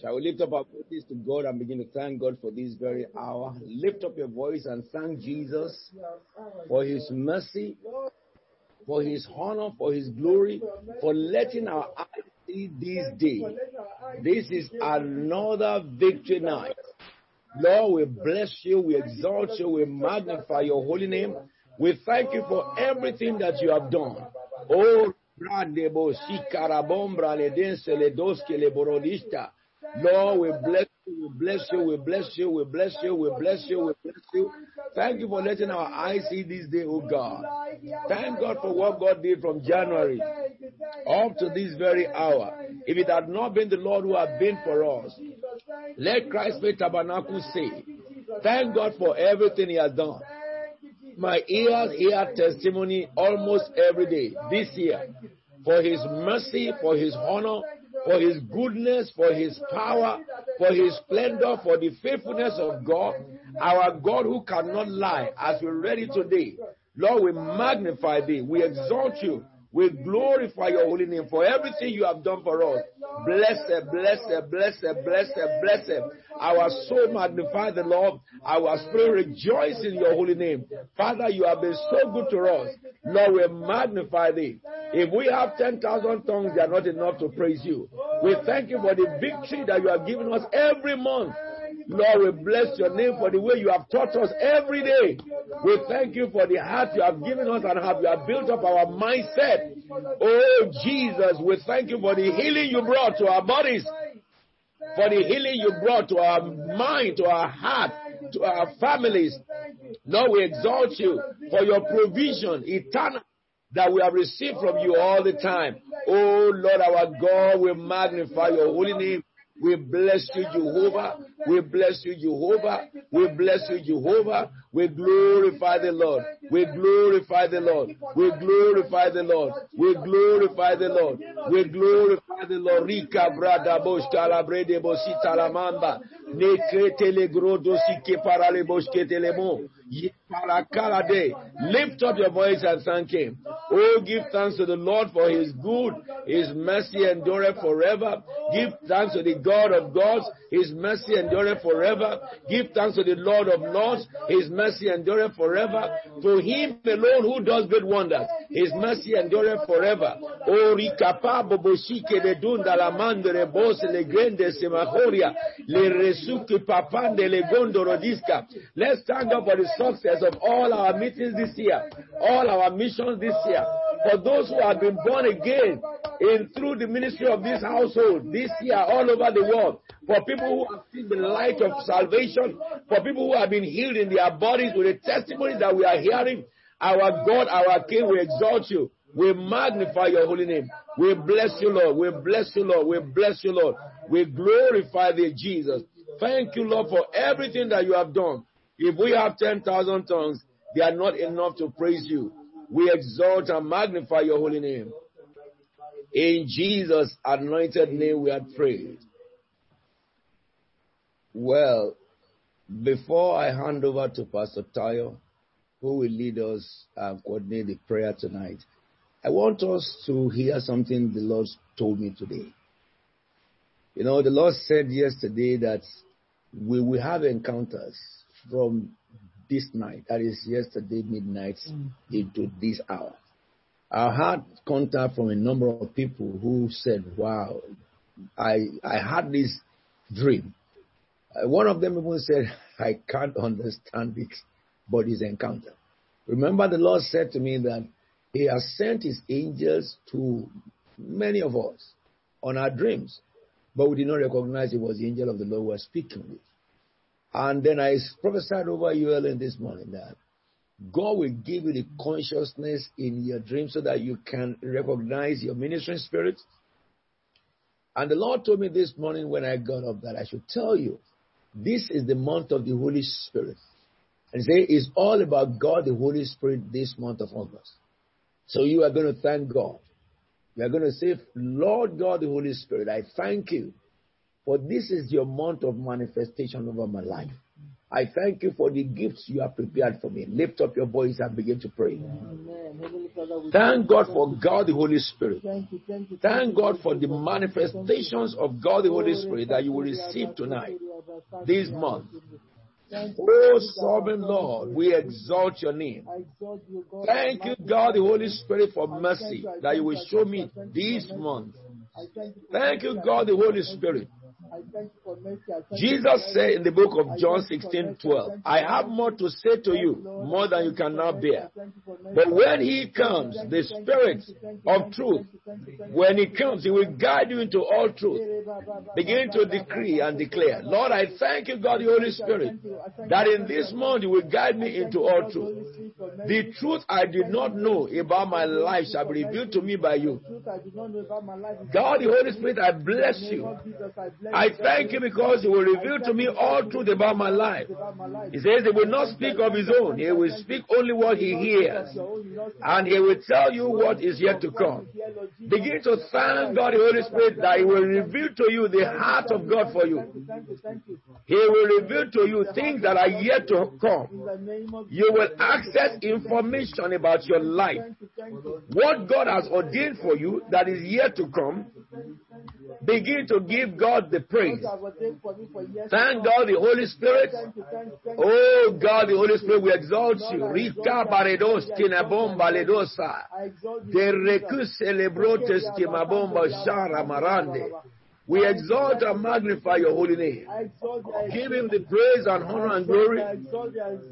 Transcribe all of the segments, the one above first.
Shall we lift up our voices to God and begin to thank God for this very hour? Lift up your voice and thank Jesus for his mercy, for his honor, for his glory, for letting our eyes see this day. This is another victory night. Lord, we bless you, we exalt you, we magnify your holy name. We thank you for everything that you have done. Oh, Lord, we bless you, we bless you, we bless you, we bless you, we bless you, we bless you. Thank you for letting our eyes see this day, oh God. Thank God for what God did from January up to this very hour. If it had not been the Lord who had been for us, let Christ Faith Tabernacle say, Thank God for everything He has done. My ears hear testimony almost every day this year for His mercy, for His honor, for his goodness, for his power, for his splendor, for the faithfulness of God, our God who cannot lie, as we read it today. Lord, we magnify thee, we exalt you, we glorify your holy name for everything you have done for us. Bless him, bless him, bless Blessed, blessed, blessed, blessed, blessed. Our soul magnify the Lord. Our spirit rejoice in your holy name. Father, you have been so good to us. Lord, we magnify thee. If we have 10,000 tongues, they are not enough to praise you. We thank you for the victory that you have given us every month. Lord, we bless your name for the way you have taught us every day. We thank you for the heart you have given us and have you have built up our mindset. Oh Jesus, we thank you for the healing you brought to our bodies, for the healing you brought to our mind, to our heart, to our families. Lord, we exalt you for your provision, eternal that we have received from you all the time. Oh Lord, our God, we magnify your holy name. We bless you, Jehovah. We bless you, Jehovah. We bless you, Jehovah. We glorify the Lord. We glorify the Lord. We glorify the Lord. We glorify the Lord. We glorify the Lord. Brada le grodo. Lift up your voice and thank Him. Oh, give thanks to the Lord for His good. His mercy endureth forever. Give thanks to the God of gods. His mercy endureth forever. Give thanks to the Lord of lords. His mercy endureth forever. To Him alone who does great wonders. His mercy endureth forever. Oh, ricapa boboshike de dunda la bose le grande semahoria le papande le gondo rodisca. Let's thank God for the success of all our meetings this year, all our missions this year. For those who have been born again in through the ministry of this household this year all over the world, for people who have seen the light of salvation, for people who have been healed in their bodies with the testimonies that we are hearing, our God, our King, we exalt you. We magnify your holy name. We bless you, Lord. We bless you, Lord. We bless you, Lord. We glorify thee, Jesus. Thank you, Lord, for everything that you have done. If we have 10,000 tongues, they are not enough to praise you. We exalt and magnify your holy name. In Jesus' anointed name we have prayed. Well, before I hand over to Pastor Tayo, who will lead us and coordinate the prayer tonight, I want us to hear something the Lord told me today. You know, the Lord said yesterday that we will have encounters from this night, that is yesterday midnight mm. into this hour. I had contact from a number of people who said, wow, I, I had this dream. Uh, one of them even said, I can't understand it, but it's encounter. Remember the Lord said to me that he has sent his angels to many of us on our dreams, but we did not recognize it was the angel of the Lord we were speaking with. And then I prophesied over you earlier this morning that God will give you the consciousness in your dream so that you can recognize your ministering spirit. And the Lord told me this morning when I got up that I should tell you this is the month of the Holy Spirit. And say it's all about God, the Holy Spirit, this month of August. So you are going to thank God. You are going to say, Lord God, the Holy Spirit, I thank you for this is your month of manifestation over my life. I thank you for the gifts you have prepared for me. Lift up your voice and begin to pray. Thank God for God the Holy Spirit. Thank God for the manifestations of God the Holy Spirit that you will receive tonight, this month. Oh, sovereign Lord, we exalt your name. Thank you, God the Holy Spirit, for mercy that you will show me this month. Thank you, God the Holy Spirit Jesus said in the book of John 16 12, I have more to say to you, more than you can now bear. But when he comes, the Spirit of truth, when he comes, he will guide you into all truth. Begin to decree and declare, Lord, I thank you, God, the Holy Spirit, that in this month you will guide me into all truth. The truth I did not know about my life shall be revealed to me by you. God, the Holy Spirit, I bless you. I thank you because He will reveal to me all truth about my life. He says He will not speak of His own. He will speak only what He hears. And He will tell you what is yet to come. Begin to thank God, the Holy Spirit, that He will reveal to you the heart of God for you. He will reveal to you things that are yet to come. You will access information about your life. What God has ordained for you that is yet to come Begin to give God the praise. Thank God the Holy Spirit. Oh God, the Holy Spirit, we exalt you. Rika baredos kinabomba ledosa. De recus celebrotes kimabomba shara marande. We exalt and magnify your holy name. Give him the praise and honor and glory.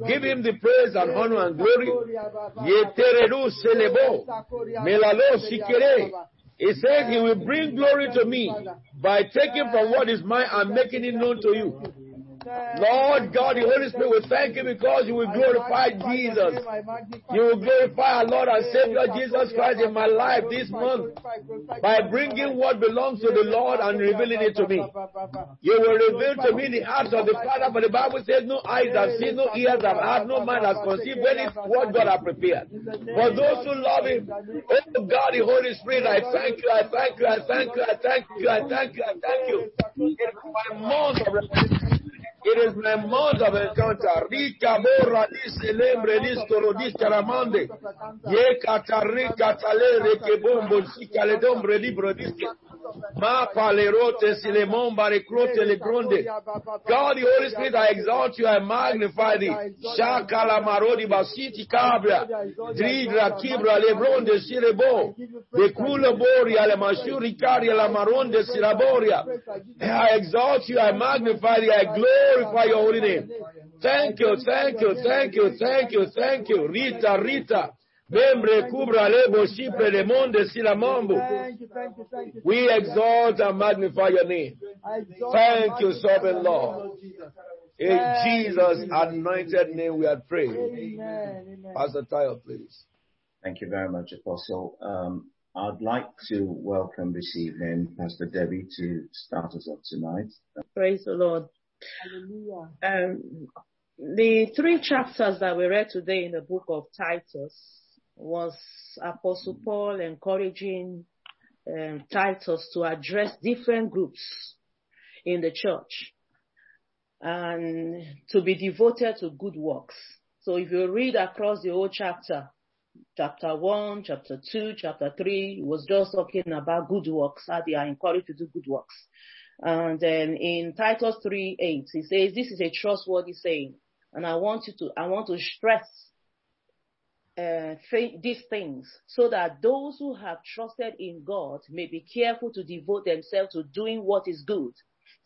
Give him the praise and honor and glory. Yeteredu celebo. Melalo sikere. He says he will bring glory to me by taking from what is mine and making it known to you. Lord God, the Holy Spirit will thank you because you will glorify Jesus. You will glorify our Lord and Savior Jesus Christ in my life this month by bringing what belongs to the Lord and revealing it to me. You will reveal to me the heart of the Father, but the Bible says no eyes have seen, no ears have heard, no mind has conceived any what God has prepared. For those who love Him, oh God, the Holy Spirit, I thank you, I thank you, I thank you, I thank you, I thank you, I thank you. It's my month of It is my month of encounter. Rica borra dice lembre disco rodis caramande. Ye catarri catale reque bombo si cale dombre libro disque. Ma palerote si le momba recrote le gronde. God, the Holy Spirit, I exalt you, I magnify thee. Shaka la marodi basiti cabra. Drigra kibra lebronde sirebo. Crule boria le mashuri caria la maronde siraboria. I exalt you, I magnify thee, I glorify your holy name. Thank you, thank you, thank you, thank you, thank you. Rita, Rita. Membre cubra lebo shipre le monde silamambo. We exalt and magnify your name. Thank you, sovereign Lord. In Jesus' anointed name we are praying. Pastor Tayo, please. Thank you very much, Apostle. Um, I'd like to welcome this evening Pastor Debbie to start us off tonight. Praise the Lord. Hallelujah. Um, the three chapters that we read today in the book of Titus was Apostle Paul encouraging um, Titus to address different groups in the church and to be devoted to good works. So if you read across the whole chapter, chapter 1, chapter 2, chapter 3, it was just talking about good works, how they are encouraged to do good works. And then in Titus 3, 8, he says, this is a trustworthy saying. And I want you to, I want to stress uh, these things so that those who have trusted in God may be careful to devote themselves to doing what is good.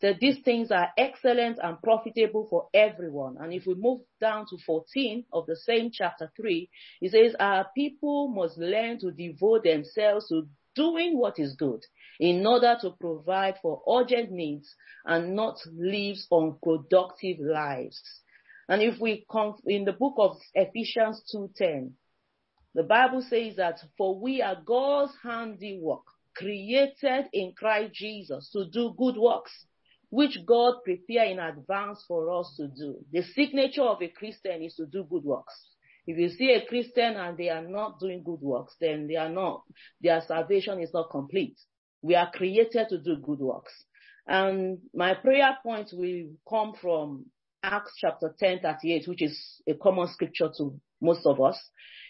That these things are excellent and profitable for everyone. And if we move down to 14 of the same chapter 3, it says, Our people must learn to devote themselves to doing what is good in order to provide for urgent needs and not live unproductive lives. And if we come in the book of Ephesians 2:10, the Bible says that for we are God's handiwork, created in Christ Jesus to do good works, which God prepared in advance for us to do. The signature of a Christian is to do good works. If you see a Christian and they are not doing good works, then they are not, their salvation is not complete. We are created to do good works. And my prayer point will come from Acts chapter 10, 38, which is a common scripture to most of us.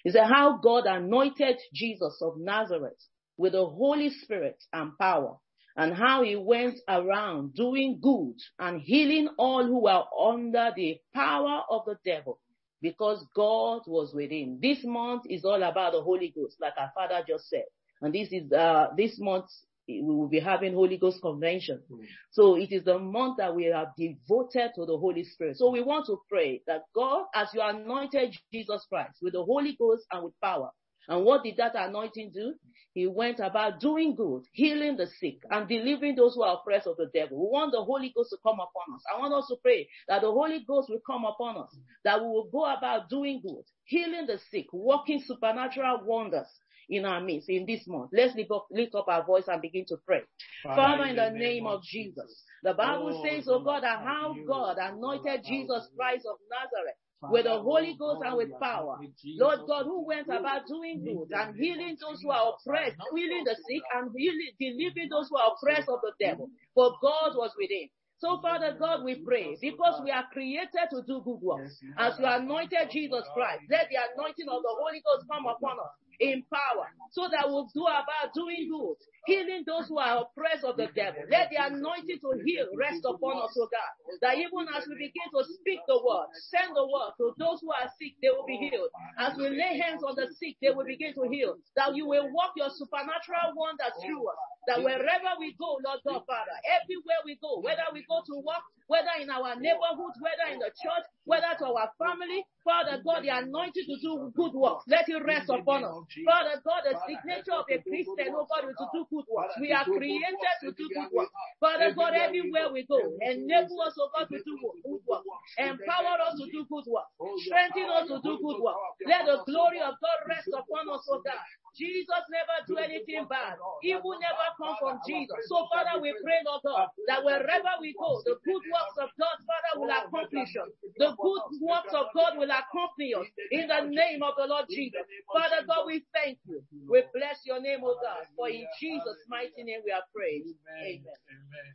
is said how God anointed Jesus of Nazareth with the Holy Spirit and power and how he went around doing good and healing all who were under the power of the devil because God was with him. This month is all about the Holy Ghost, like our father just said. And this is, uh, this month we will be having Holy Ghost convention. Mm. So it is the month that we are devoted to the Holy Spirit. So we want to pray that God, as you anointed Jesus Christ with the Holy Ghost and with power, and what did that anointing do? He went about doing good, healing the sick, and delivering those who are oppressed of the devil. We want the Holy Ghost to come upon us. I want us to pray that the Holy Ghost will come upon us, that we will go about doing good, healing the sick, working supernatural wonders in our midst in this month. Let's lift up, lift up our voice and begin to pray. Father, Father in the name of Jesus. The Bible oh, says, oh God, that how God anointed Jesus Christ of Nazareth with the Holy Ghost and with power. Lord God, who went about doing good and healing those who are oppressed, healing the sick and healing, delivering those who are oppressed of the devil. For God was with him. So, Father God, we pray because we are created to do good works. As you anointed Jesus Christ, let the anointing of the Holy Ghost come upon us in power so that we'll do about doing good, healing those who are oppressed of the devil. Let the anointing to heal rest upon us, O God. That even as we begin to speak the word, send the word to those who are sick, they will be healed. As we lay hands on the sick, they will begin to heal. That you will work your supernatural wonders through us. That wherever we go, Lord God, Father, everywhere we go, whether we go to work, whether in our neighborhood, whether in the church, whether to our family, Father God, the anointing to do good works, let it rest upon us. Father God, the signature of a Christian, oh God, is to do good works. We are created to do good works. Father God, everywhere we go, enable us, oh God, to do good works. Empower us to do good works. Strengthen us to do good works. Let the glory of God rest upon us, oh God. Jesus never do anything bad. Evil never come from Jesus. So, Father, we pray, Lord God, that wherever we go, the good works of God, Father, will accomplish us. The good works of God will accompany us in the name of the Lord Jesus. Father God, we thank you. We bless your name, O God, for in Jesus' mighty name we are praying. Amen.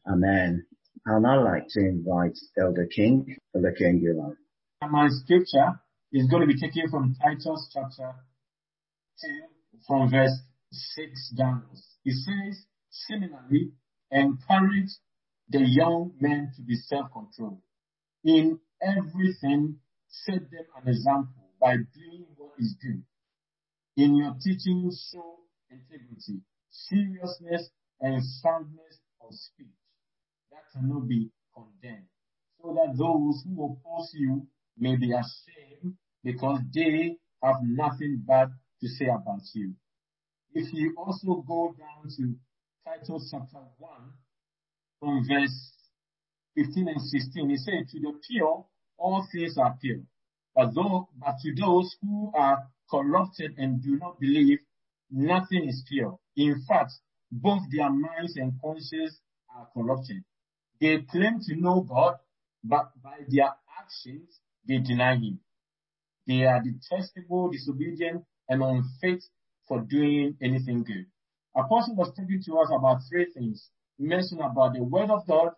Amen. I'd now like to invite Elder King, to look Elder King Gillan. My scripture is going to be taken from Titus chapter 2 from verse 6 downwards. He says, similarly, encourage the young men to be self-controlled. In everything, set them an example by doing what is good. In your teaching, show integrity, seriousness, and soundness of speech that cannot be condemned, so that those who oppose you may be ashamed because they have nothing bad to say about you. If you also go down to Titus chapter 1 from verse 15 and 16, he says, to the pure, all things are pure. But, though, but to those who are corrupted and do not believe, nothing is pure. In fact, both their minds and consciences are corrupted. They claim to know God, but by their actions, they deny Him. They are detestable, disobedient, and unfit for doing anything good. Apostle was talking to us about three things. He mentioned about the word of God,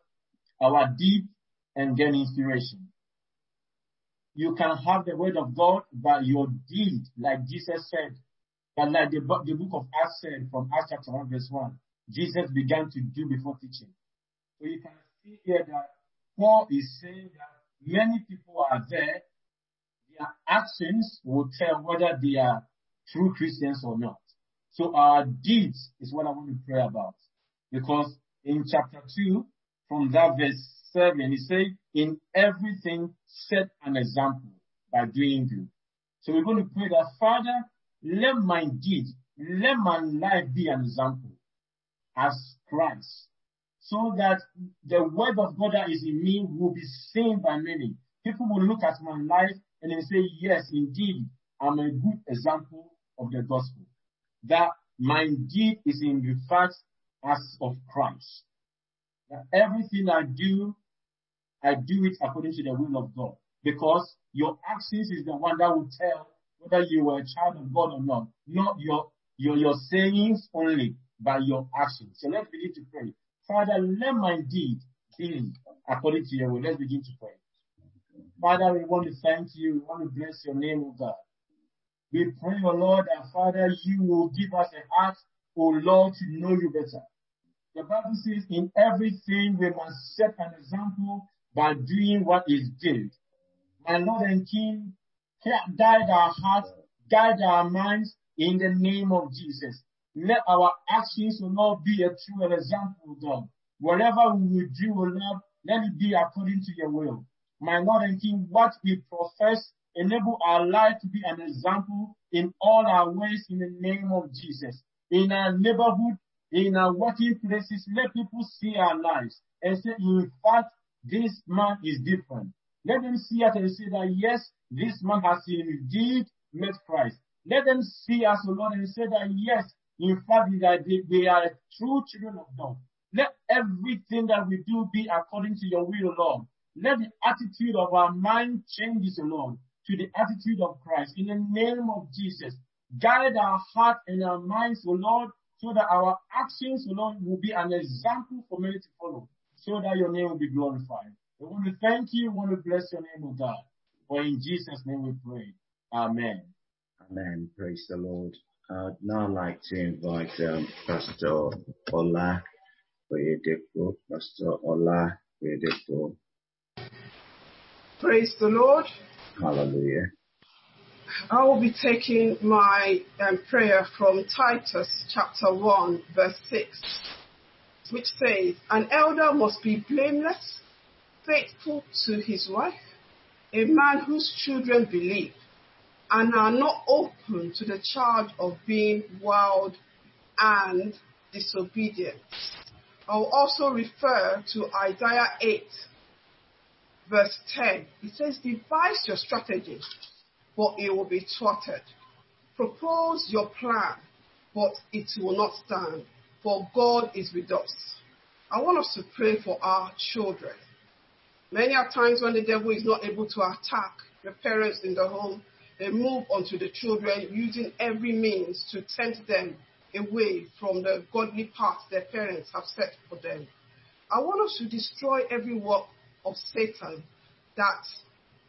our deed, and then inspiration. You can have the word of God, but your deed, like Jesus said, but like the, the book of Acts said from Acts chapter 1 verse 1, Jesus began to do before teaching. So you can see here that Paul is saying that many people are there, their actions will tell whether they are true Christians or not. So our deeds is what I want to pray about. Because in chapter 2, from that verse 7, he says, in everything set an example by doing good. So we're going to pray that, Father, let my deeds, let my life be an example as Christ. So that the word of God that is in me will be seen by many. People will look at my life and they say, yes, indeed, I'm a good example of the gospel. That my deed is in the fact as of Christ. That everything I do, I do it according to the will of God. Because your actions is the one that will tell whether you are a child of God or not. Not your, your, your sayings only, but your actions. So let's begin to pray. Father, let my deed be according to your will. Let's begin to pray. Father, we want to thank you. We want to bless your name, O God. We pray, O Lord, that Father, you will give us a heart, O Lord, to know you better. The Bible says, in everything we must set an example by doing what is good. My Lord and King, guide our hearts, guide our minds in the name of Jesus. Let our actions, O Lord, be a true example, God. Whatever we will do, O Lord, let it be according to your will. My Lord and King, what we profess, enable our life to be an example in all our ways in the name of Jesus. In our neighborhood, in our working places, let people see our lives and say, in fact, this man is different. Let them see us and say that, yes, this man has indeed met Christ. Let them see us, Lord, and say that, yes, in fact, they, they are true children of God. Let everything that we do be according to your will, Lord. Let the attitude of our mind change, Lord, to the attitude of Christ. In the name of Jesus, guide our heart and our minds, O Lord, so that our actions, O Lord, will be an example for many to follow, so that your name will be glorified. We want to thank you. We want to bless your name, O God. For in Jesus' name we pray. Amen. Amen. Praise the Lord. I'd now like to invite um, Pastor Ola Oyedepo. Pastor Ola Oyedepo. Praise the Lord. Hallelujah. I will be taking my um, prayer from Titus chapter 1, verse 6, which says, An elder must be blameless, faithful to his wife, a man whose children believe and are not open to the charge of being wild and disobedient. I'll also refer to Isaiah 8, verse 10. It says, Devise your strategy, but it will be thwarted. Propose your plan, but it will not stand, for God is with us. I want us to pray for our children. Many are times when the devil is not able to attack the parents in the home, they move onto the children using every means to tempt them away from the godly path their parents have set for them. I want us to destroy every work of Satan, that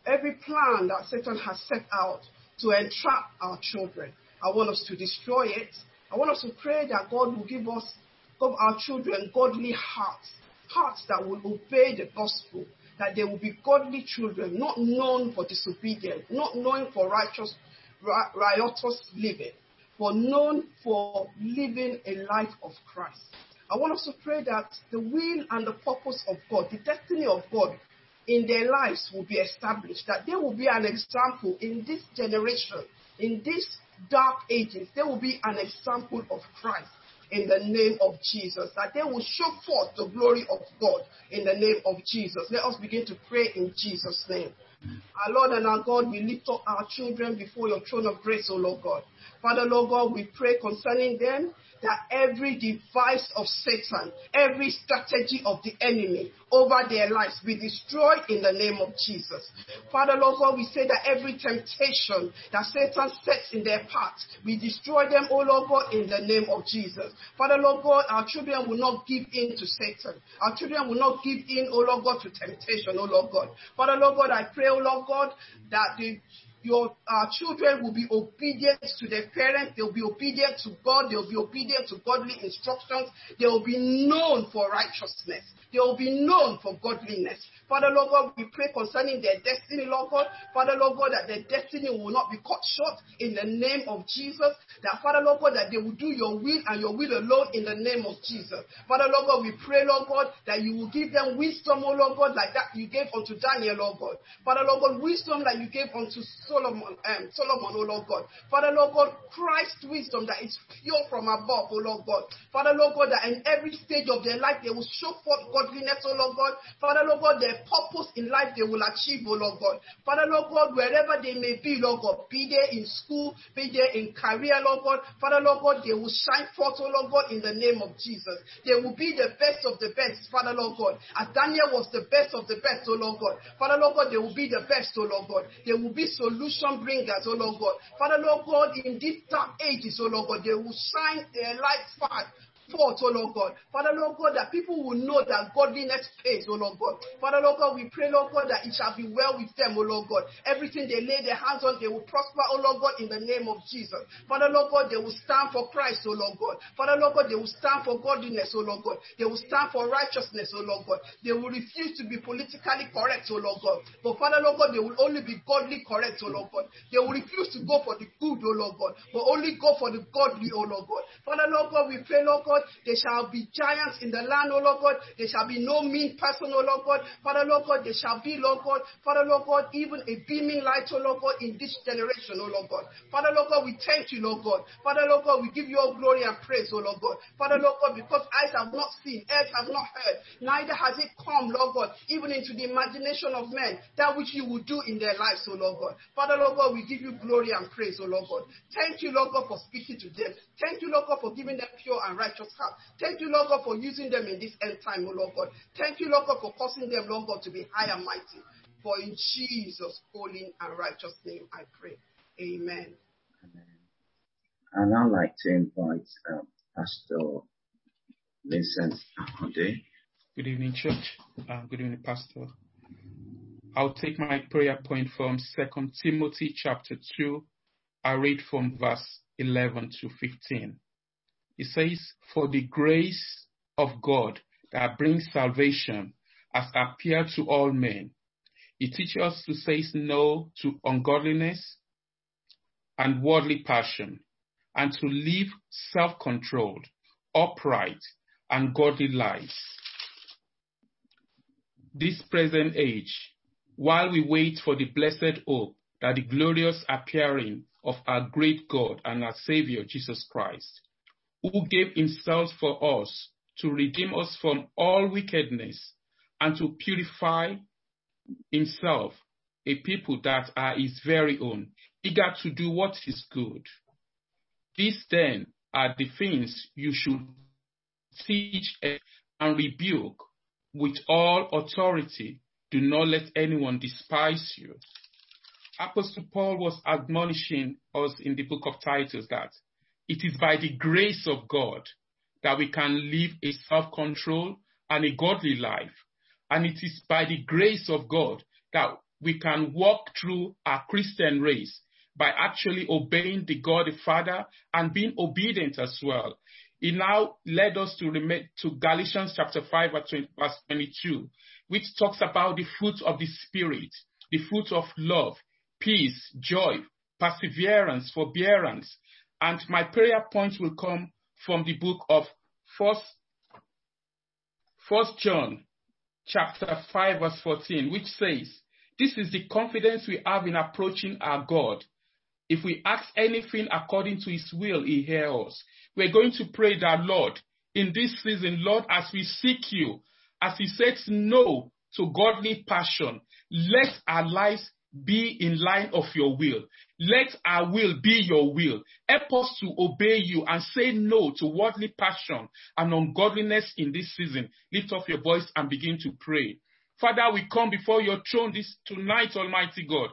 every plan that Satan has set out to entrap our children. I want us to destroy it. I want us to pray that God will give us, give our children godly hearts, hearts that will obey the gospel, that they will be godly children, not known for disobedience, not known for righteous, riotous living, but known for living a life of Christ. I want us to pray that the will and the purpose of God, the destiny of God in their lives will be established, that they will be an example in this generation, in these dark ages. They will be an example of Christ in the name of Jesus, that they will show forth the glory of God in the name of Jesus. Let us begin to pray in Jesus' name. Our Lord and our God, we lift up our children before your throne of grace, O Lord God. Father, Lord God, we pray concerning them that every device of Satan, every strategy of the enemy over their lives be destroyed in the name of Jesus. Father, Lord God, we say that every temptation that Satan sets in their path, we destroy them, oh Lord God, in the name of Jesus. Father, Lord God, our children will not give in to Satan. Our children will not give in, oh Lord God, to temptation, oh Lord God. Father, Lord God, I pray, oh Lord God, that the your uh, children will be obedient to their parents. They'll be obedient to God. They'll be obedient to godly instructions. They will be known for righteousness. They will be known for godliness. Father, Lord God, we pray concerning their destiny, Lord God. Father, Lord God, that their destiny will not be cut short in the name of Jesus. That, Father, Lord God, that they will do your will and your will alone in the name of Jesus. Father, Lord God, we pray, Lord God, that you will give them wisdom, oh Lord God, like that you gave unto Daniel, Lord God. Father, Lord God, wisdom like you gave unto Solomon, um, Solomon, oh Lord God. Father, Lord God, Christ wisdom that is pure from above, oh Lord God. Father, Lord God, that in every stage of their life they will show forth godliness, oh Lord God. Father, Lord God, their purpose in life they will achieve, oh Lord God. Father, Lord God, wherever they may be, Lord God, be there in school, be there in career, Lord God. Father, Lord God, they will shine forth, oh Lord God, in the name of Jesus. They will be the best of the best, Father, Lord God. As Daniel was the best of the best, oh Lord God. Father, Lord God, they will be the best, oh Lord God. They will be solution bringers, oh Lord God. Father, Lord God, in these dark ages, oh Lord God, they will shine their light forth, oh Lord God. Father, Lord God, that people will know that godliness pays, oh Lord God. Father, Lord God, we pray, Lord God, that it shall be well with them, oh Lord God. Everything they lay their hands on, they will prosper, oh Lord God, in the name of Jesus. Father, Lord God, they will stand for Christ, oh Lord God. Father, Lord God, they will stand for godliness, oh Lord God. They will stand for righteousness, oh Lord God. They will refuse to be politically correct, oh Lord God. But Father, Lord God, they will only be godly correct, oh Lord God. They will refuse to go for the good, oh Lord God, but only go for the godly, oh Lord God. Father, Lord God, we pray, Lord God, there shall be giants in the land, oh Lord God. There shall be no mean person, oh Lord God. Father, Lord God, there shall be, Lord God, Father, Lord God, even a beaming light, oh Lord God, in this generation, oh Lord God. Father, Lord God, we thank you, Lord God. Father, Lord God, we give you all glory and praise, oh Lord God. Father, Lord God, because eyes have not seen, ears have not heard, neither has it come, Lord God, even into the imagination of men, that which you will do in their lives, oh Lord God. Father, Lord God, we give you glory and praise, oh Lord God. Thank you, Lord God, for speaking to them. Thank you, Lord God, for giving them pure and righteous heart. Thank you, Lord God, for using them in this end time, oh Lord God. Thank you, Lord God, for causing them, Lord God, to be high and mighty. For in Jesus' holy and righteous name I pray. Amen. And I'd like to invite um, Pastor Vincent Ahode. Good evening, church. Uh, good evening, Pastor. I'll take my prayer point from 2 Timothy chapter 2. I read from verse 11 to 15. It says, For the grace of God that brings salvation has appeared to all men. It teaches us to say no to ungodliness and worldly passion, and to live self controlled, upright, and godly lives. This present age, while we wait for the blessed hope that the glorious appearing of our great God and our Savior Jesus Christ, who gave himself for us to redeem us from all wickedness and to purify himself a people that are his very own, eager to do what is good. These then are the things you should teach and rebuke with all authority. Do not let anyone despise you. Apostle Paul was admonishing us in the book of Titus that it is by the grace of God that we can live a self control and a godly life. And it is by the grace of God that we can walk through our Christian race by actually obeying the God the Father and being obedient as well. It now led us to, remit to Galatians chapter 5 verse 22, which talks about the fruit of the Spirit, the fruit of love, peace, joy, perseverance, forbearance. And my prayer points will come from the book of First, First John chapter 5 verse 14, which says, this is the confidence we have in approaching our God. If we ask anything according to his will, he hears us. We're going to pray that, Lord, in this season, Lord, as we seek you, as he says no to godly passion, let our lives be in line of your will. Let our will be your will. Help us to obey you and say no to worldly passion and ungodliness in this season. Lift up your voice and begin to pray. Father, we come before your throne this tonight, Almighty God.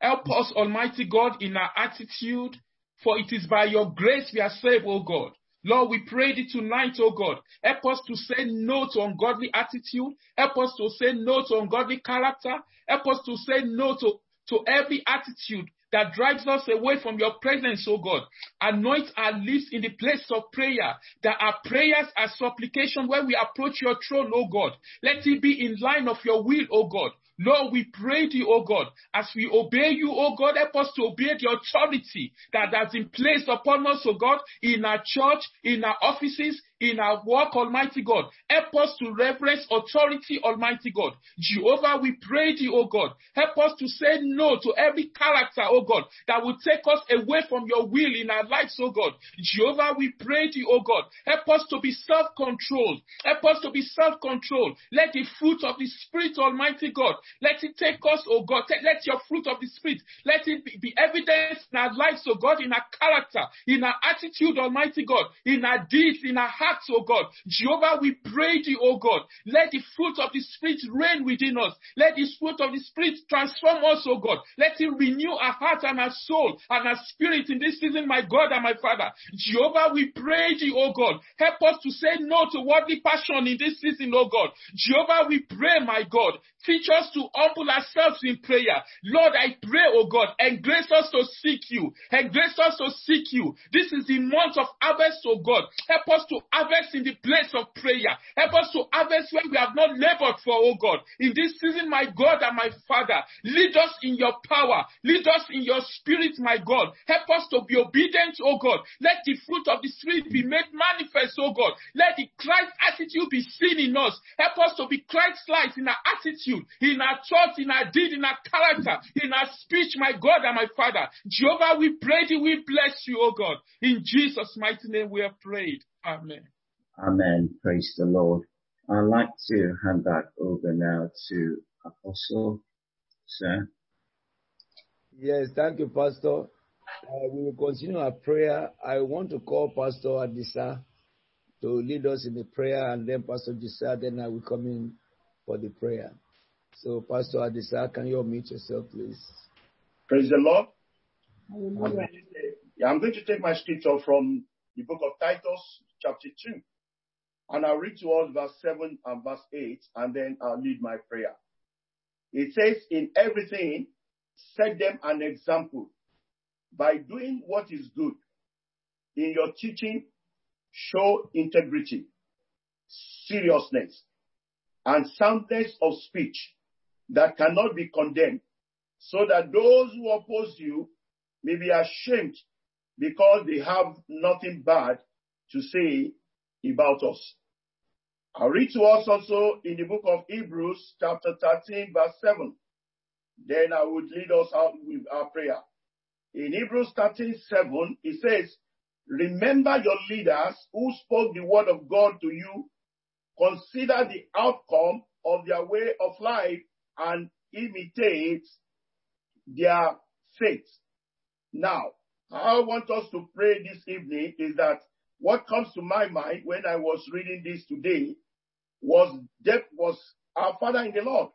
Help us, Almighty God, in our attitude, for it is by your grace we are saved, O God. Lord, we pray thee tonight, oh God. Help us to say no to ungodly attitude. Help us to say no to ungodly character. Help us to say no to, to every attitude that drives us away from your presence, oh God. Anoint our lips in the place of prayer, that our prayers are supplication when we approach your throne, oh God. Let it be in line of your will, oh God. Lord, we pray to you, O God, as we obey you, O God, help us to obey the authority that has been placed upon us, O God, in our church, in our offices, in our work, Almighty God. Help us to reverence authority, Almighty God. Jehovah, we pray thee, O God. Help us to say no to every character, O God, that will take us away from your will in our lives, O God. Jehovah, we pray thee, O God. Help us to be self-controlled. Help us to be self-controlled. Let the fruit of the Spirit, Almighty God, let it take us, O God. Let your fruit of the Spirit, let it be, evidence in our lives, oh God, in our character, in our attitude, Almighty God, in our deeds, in our hearts, oh God. Jehovah, we pray thee, oh God. Let the fruit of the Spirit reign within us. Let the fruit of the Spirit transform us, oh God. Let it renew our heart and our soul and our spirit in this season, my God and my Father. Jehovah, we pray thee, oh God. Help us to say no to worldly passion in this season, oh God. Jehovah, we pray, my God. Teach us to humble ourselves in prayer. Lord, I pray, oh God, and grace us to seek you. And grace us to seek you. This is the month of harvest, oh God. Help us to harvest in the place of prayer. Help us to harvest where we have not labored for, oh God. In this season, my God and my Father, lead us in your power. Lead us in your spirit, my God. Help us to be obedient, oh God. Let the fruit of the Spirit be made manifest, oh God. Let the Christ attitude be seen in us. Help us to be Christ-like in our attitude, in our thoughts, in our deed, in our character, in our speech, my God and my Father. Jehovah, we pray thee, we bless you, oh God. In Jesus' mighty name we have prayed. Amen. Amen. Praise the Lord. I'd like to hand back over now to Apostle, sir. Yes, thank you, Pastor. Uh, we will continue our prayer. I want to call Pastor Adisa to lead us in the prayer, and then Pastor Adisa, then I will come in for the prayer. So, Pastor Adisa, can you unmute yourself, please? Praise the Lord. I'm going, take, yeah, I'm going to take my scripture from the book of Titus, chapter 2. And I'll read to us verse 7 and verse 8, and then I'll lead my prayer. It says, In everything, set them an example by doing what is good. In your teaching, show integrity, seriousness, and soundness of speech that cannot be condemned, so that those who oppose you may be ashamed because they have nothing bad to say about us. I'll read to us also in the book of Hebrews, chapter 13, verse 7. Then I would lead us out with our prayer. In Hebrews 13, 7, it says, Remember your leaders who spoke the word of God to you. Consider the outcome of their way of life and imitate their faith. Now, I want us to pray this evening is that what comes to my mind when I was reading this today was that was our Father in the Lord.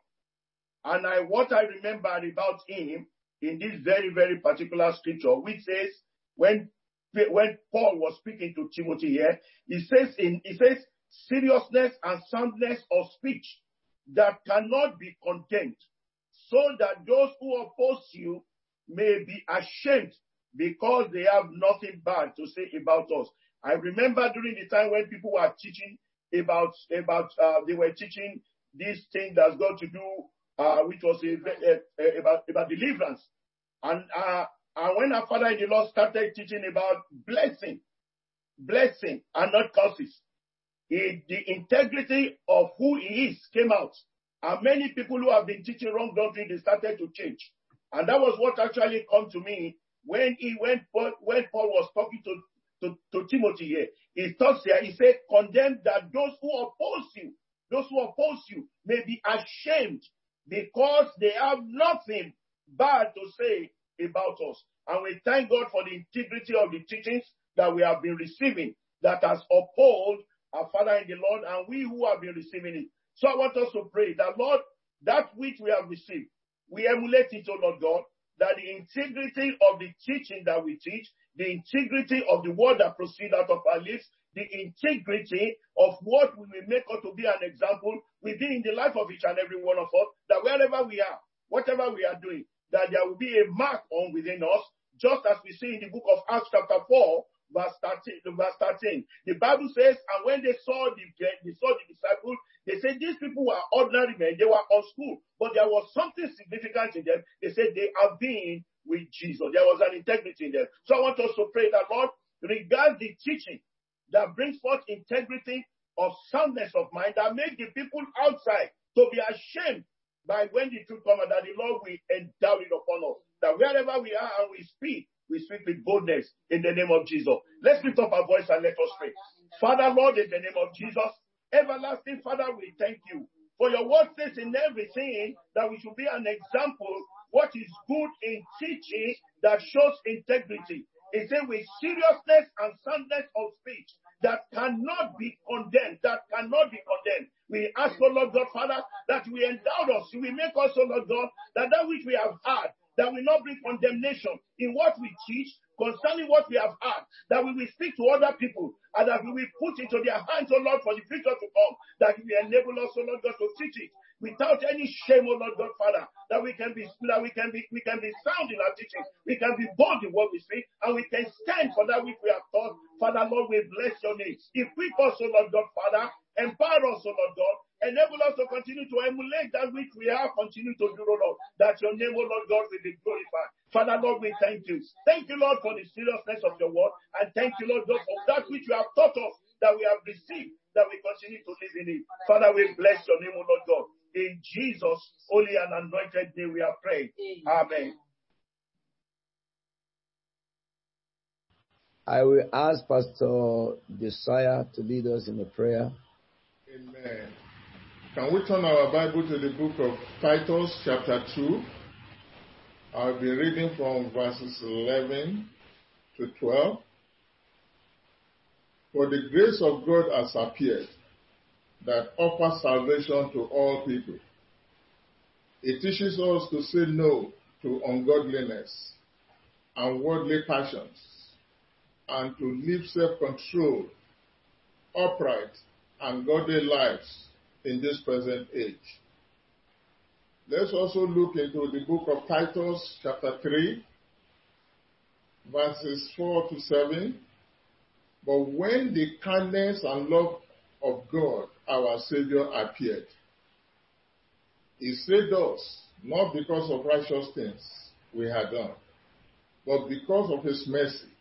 And I, what I remember about him in this very, very particular scripture, which says when, when Paul was speaking to Timothy here, he says in, he says seriousness and soundness of speech that cannot be content so that those who oppose you may be ashamed because they have nothing bad to say about us. I remember during the time when people were teaching about, about, uh, they were teaching this thing that's got to do, uh, which was a, a, a, about, about deliverance. And, uh, and when our father in the Lord started teaching about blessing, blessing and not curses, it, the integrity of who he is came out. And many people who have been teaching wrong doctrine, they started to change. And that was what actually come to me when he went, when Paul was talking to, to, to Timothy here. He talks here, he said, condemn that those who oppose you, those who oppose you may be ashamed because they have nothing bad to say about us. And we thank God for the integrity of the teachings that we have been receiving that has upheld our Father in the Lord and we who have been receiving it. So I want us to pray that Lord, that which we have received, we emulate it, O Lord God, that the integrity of the teaching that we teach, the integrity of the word that proceeds out of our lips, the integrity of what we will make us to be an example within the life of each and every one of us, that wherever we are, whatever we are doing, that there will be a mark on within us, just as we see in the book of Acts chapter 4, verse 13, verse 13. The Bible says, and when they saw the, they saw the disciples, they said these people were ordinary men. They were on school, but there was something significant in them. They said they have been with Jesus. There was an integrity in them. So I want us to pray that Lord, regard the teaching that brings forth integrity of soundness of mind that make the people outside to be ashamed by when the truth comes that the Lord will endow it upon us. That wherever we are and we speak, we speak with boldness in the name of Jesus. Let's lift up our voice and let us pray. Father, Lord, in the name of Jesus, everlasting Father, we thank you. For your word says in everything that we should be an example what is good in teaching that shows integrity. He said with seriousness and soundness of speech that cannot be condemned, that cannot be condemned. We ask, O Lord God, Father, that we endow us, we make us, O Lord God, that that which we have had, that will not bring condemnation in what we teach concerning what we have had, that we will speak to other people and that we will put into their hands, O Lord, for the future to come, that we enable us, O Lord God, to teach it without any shame, O Lord God, Father, that we can be that we can be we can be sound in our teaching, we can be bold in what we speak, and we can stand for that which we have taught. Father, Lord, we bless your name. Equip us, O Lord God, Father, empower us, O Lord God, enable us to continue to emulate that which we have continued to do, O Lord, that your name, O Lord God, will be glorified. Father, Lord, we thank you. Thank you, Lord, for the seriousness of your word, and thank you, Lord God, for that which you have taught us, that we have received, that we continue to live in it. Father, we bless your name, O Lord God. In Jesus' holy and anointed name we are praying. Amen. I will ask Pastor Josiah to lead us in a prayer. Amen. Can we turn our Bible to the book of Titus, chapter 2? I'll be reading from verses 11 to 12. For the grace of God has appeared that offers salvation to all people. It teaches us to say no to ungodliness and worldly passions and to live self-controlled, upright, and godly lives in this present age. Let's also look into the book of Titus, chapter 3, verses 4 to 7. But when the kindness and love of God, our Savior, appeared, He saved us not because of righteous things we had done, but because of His mercy.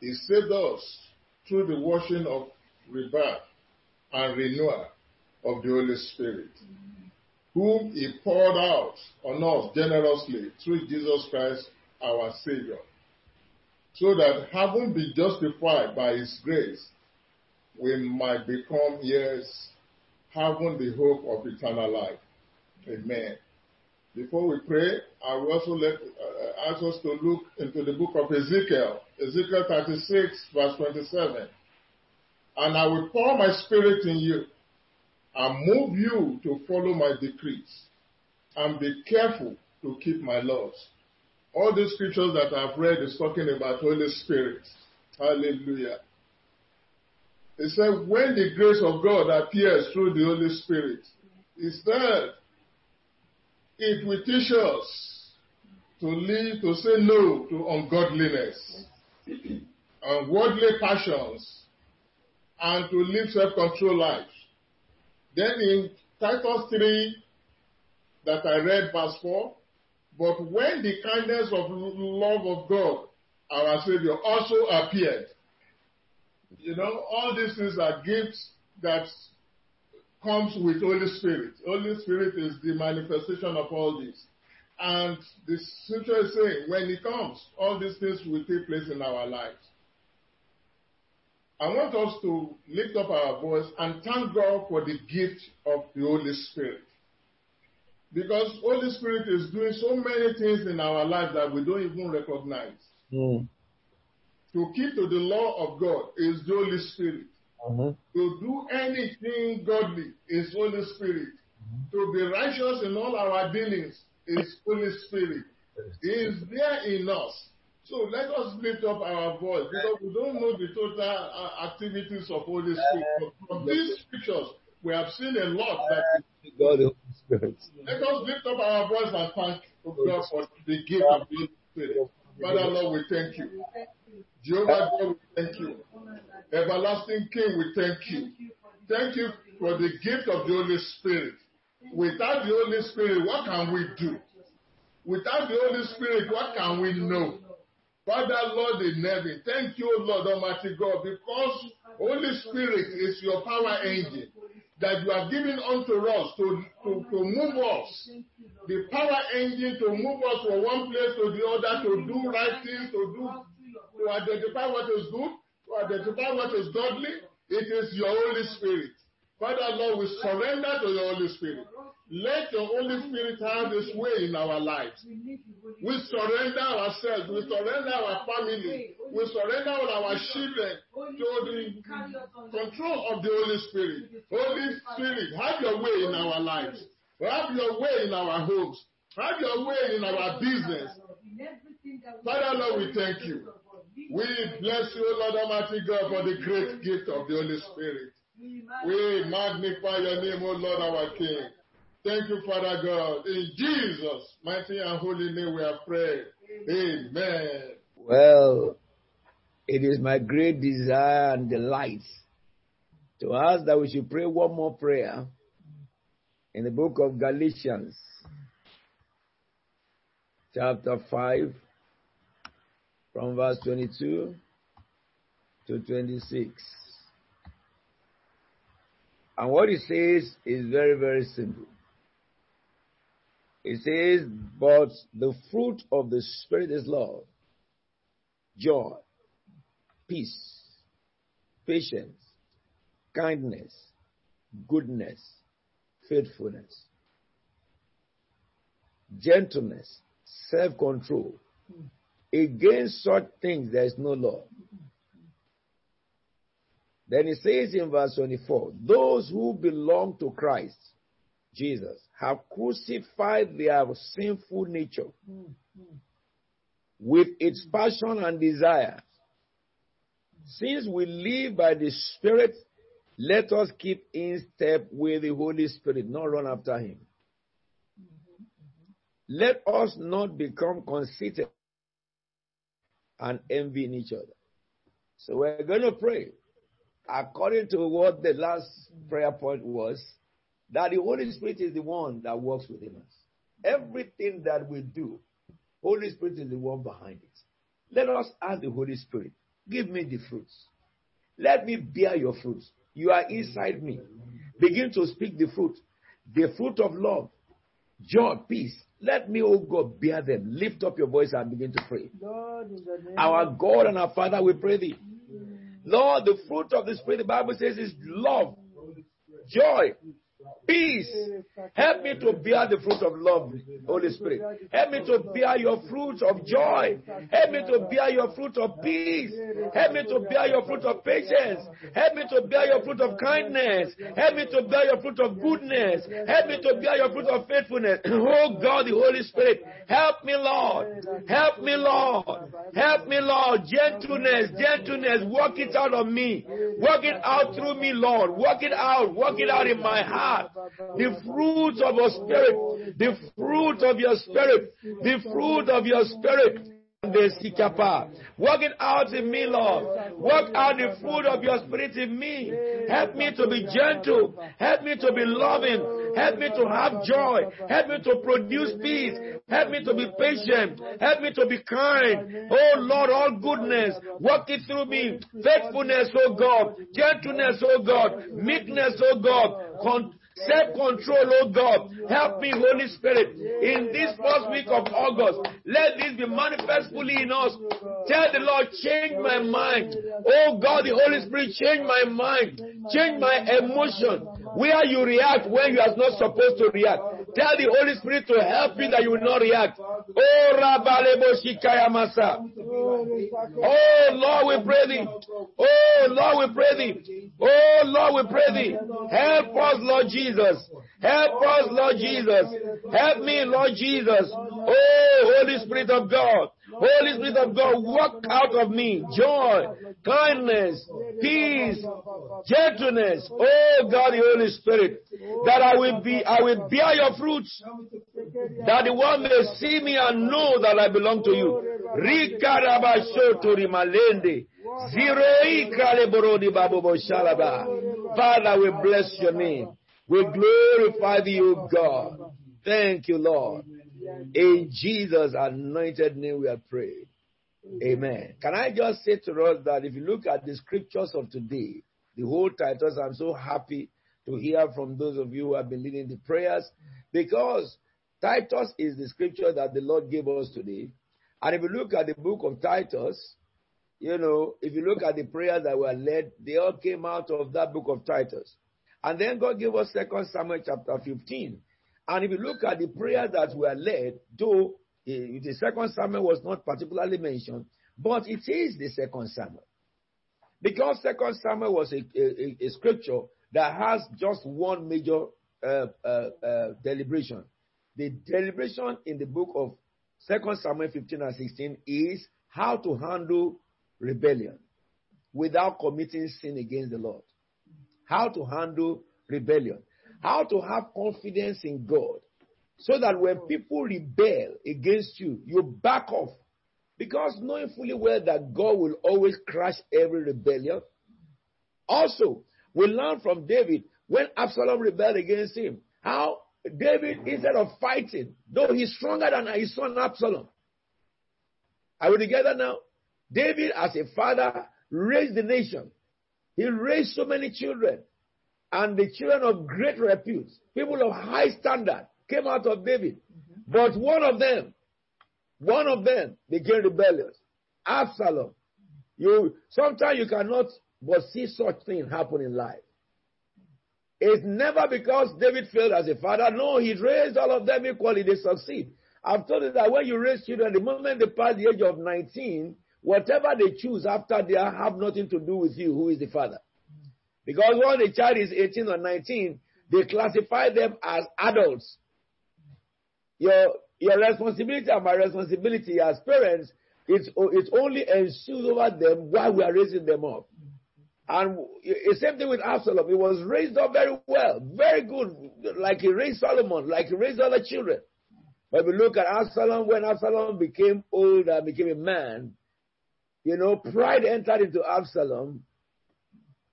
He saved us through the washing of rebirth and renewer of the Holy Spirit, whom He poured out on us generously through Jesus Christ, our Savior, so that having been justified by His grace, we might become heirs, having the hope of eternal life. Amen. Before we pray, I will also let, uh, ask us to look into the book of Ezekiel, Ezekiel 36, verse 27. And I will pour my spirit in you and move you to follow my decrees and be careful to keep my laws. All these scriptures that I've read is talking about Holy Spirit. Hallelujah. He said, when the grace of God appears through the Holy Spirit, said, it will teach us to live, to say no to ungodliness and worldly passions and to live self-control lives. Then in Titus 3 that I read verse 4, but when the kindness of love of God, our Savior, also appeared, you know, all these things are gifts that comes with Holy Spirit. Holy Spirit is the manifestation of all this. And the scripture is saying, when He comes, all these things will take place in our lives. I want us to lift up our voice and thank God for the gift of the Holy Spirit. Because Holy Spirit is doing so many things in our life that we don't even recognize. Mm. To keep to the law of God is the Holy Spirit. Mhm. To do anything godly is Holy Spirit. To be righteous in all our dealings is Holy Spirit. He is there in us. So let us lift up our voice because we don't know the total uh, activities of Holy Spirit. But from these scriptures, we have seen a lot that God, Holy Spirit. let us lift up our voice and thank God for the gift of the Holy Spirit. Father Lord, we thank you. Jehovah God, we thank you. Everlasting King, we thank you. Thank you for the gift of the Holy Spirit. Without the Holy Spirit, what can we do? Without the Holy Spirit, what can we know? Father, Lord in heaven, thank you, Lord Almighty God, because Holy Spirit is your power engine that you have given unto us to, to, to move us. The power engine to move us from one place to the other, to do right things, to do, to identify what is good, to identify what is godly. It is your Holy Spirit. Father, Lord, we surrender to your Holy Spirit. Let your Holy Spirit have His way in our lives. We surrender ourselves. We surrender our family. We surrender all our children to the control of the Holy Spirit. Holy Spirit, have your way in our lives. Have your way in our homes. Have your way in our business. Father Lord, we thank you. We bless you, Lord Almighty God, for the great gift of the Holy Spirit. We magnify your name, O Lord our King. Thank you, Father God. In Jesus' mighty and holy name we are praying. Amen. Well, it is my great desire and delight to ask that we should pray one more prayer in the book of Galatians, chapter 5, from verse 22 to 26. And what it says is very, very simple. It says, But the fruit of the Spirit is love, joy, peace, patience, kindness, goodness, faithfulness, gentleness, self control. Against such things there is no law. Then it says in verse 24, those who belong to Christ, Jesus, have crucified their sinful nature with its passion and desire. Since we live by the Spirit, let us keep in step with the Holy Spirit, not run after Him. Let us not become conceited and envying each other. So we're going to pray according to what the last prayer point was that the Holy Spirit is the one that works within us. Everything that we do, Holy Spirit is the one behind it. Let us ask the Holy Spirit, give me the fruits. Let me bear your fruits. You are inside me. Begin to speak the fruit. The fruit of love, joy, peace. Let me, oh God, bear them. Lift up your voice and begin to pray. Lord, in the name Our God and our Father, we pray thee. Lord, the fruit of the Spirit, the Bible says, is love, joy, peace. Help me to bear the fruit of love, Holy Spirit. Help me to bear your fruit of joy. Help me to bear your fruit of peace. Help me to bear your fruit of patience. Help me to bear your fruit of kindness. Help me to bear your fruit of goodness. Help me to bear your fruit of faithfulness. Oh God, the Holy Spirit, help me, Lord. Help me, Lord. Help me, Lord. Gentleness, gentleness, work it out of me. Work it out through me, Lord. Work it out. Work it out in my heart. The fruit of your spirit. The fruit of your spirit. The fruit of your spirit. Work it out in me, Lord. Work out the fruit of your spirit in me. Help me to be gentle. Help me to be loving. Help me to have joy. Help me to produce peace. Help me to be patient. Help me to be kind. Oh Lord, all goodness. Work it through me. Faithfulness, oh God. Gentleness, oh God. Meekness, oh God. Con- Self-control, oh God. Help me, Holy Spirit. In this first week of August, let this be manifest fully in us. Tell the Lord, change my mind. Oh God, the Holy Spirit, change my mind. Change my emotion. Where you react when you are not supposed to react. Tell the Holy Spirit to help you that you will not react. Oh Rabalebo Shikaya Masa. Oh Lord, we pray thee. Oh Lord, we pray thee. Oh Lord, we pray thee. Help us, Lord Jesus. Help us, Lord Jesus. Help me, Lord Jesus. Oh Holy Spirit of God. Holy Spirit of God, work out of me joy, kindness, peace, gentleness. Oh God, the Holy Spirit, that I will be, I will bear your fruits, that the world may see me and know that I belong to you. Father, we bless your name. We glorify O God. Thank you, Lord. In Jesus' anointed name we are praying. Amen. Can I just say to us that if you look at the scriptures of today, the whole titles, I'm so happy to hear from those of you who have been leading the prayers because Titus is the scripture that the Lord gave us today. And if you look at the book of Titus, you know, if you look at the prayers that were led, they all came out of that book of Titus. And then God gave us Second Samuel chapter 15. And if you look at the prayers that were led, though eh, the second Samuel was not particularly mentioned, but it is the second Samuel. Because second Samuel was a, a, a scripture that has just one major uh, uh, uh, deliberation. The deliberation in the book of Second Samuel 15 and 16 is how to handle rebellion without committing sin against the Lord. How to handle rebellion. How to have confidence in God. So that when hmm. people rebel against you, you back off. Because knowing fully well that God will always crush every rebellion. Also, we learn from David when Absalom rebelled against him, how David, instead of fighting, though he's stronger than his son Absalom. Are we together now? David, as a father, raised the nation. He raised so many children. And the children of great repute, people of high standard, came out of David. Mm-hmm. But one of them, one of them became rebellious. Absalom. You sometimes you cannot but see such thing happen in life. It's never because David failed as a father. No, he raised all of them equally. They succeed. I've told you that when you raise children, the moment they pass the age of 19, whatever they choose after they have nothing to do with you, who is the father. Because when the child is 18 or 19, they classify them as adults. Your, your responsibility and my responsibility as parents, it's, it's only ensues over them while we are raising them up. And the same thing with Absalom. He was raised up very well, very good, like he raised Solomon, like he raised other children. But we look at Absalom, when Absalom became old became a man, you know, pride entered into Absalom.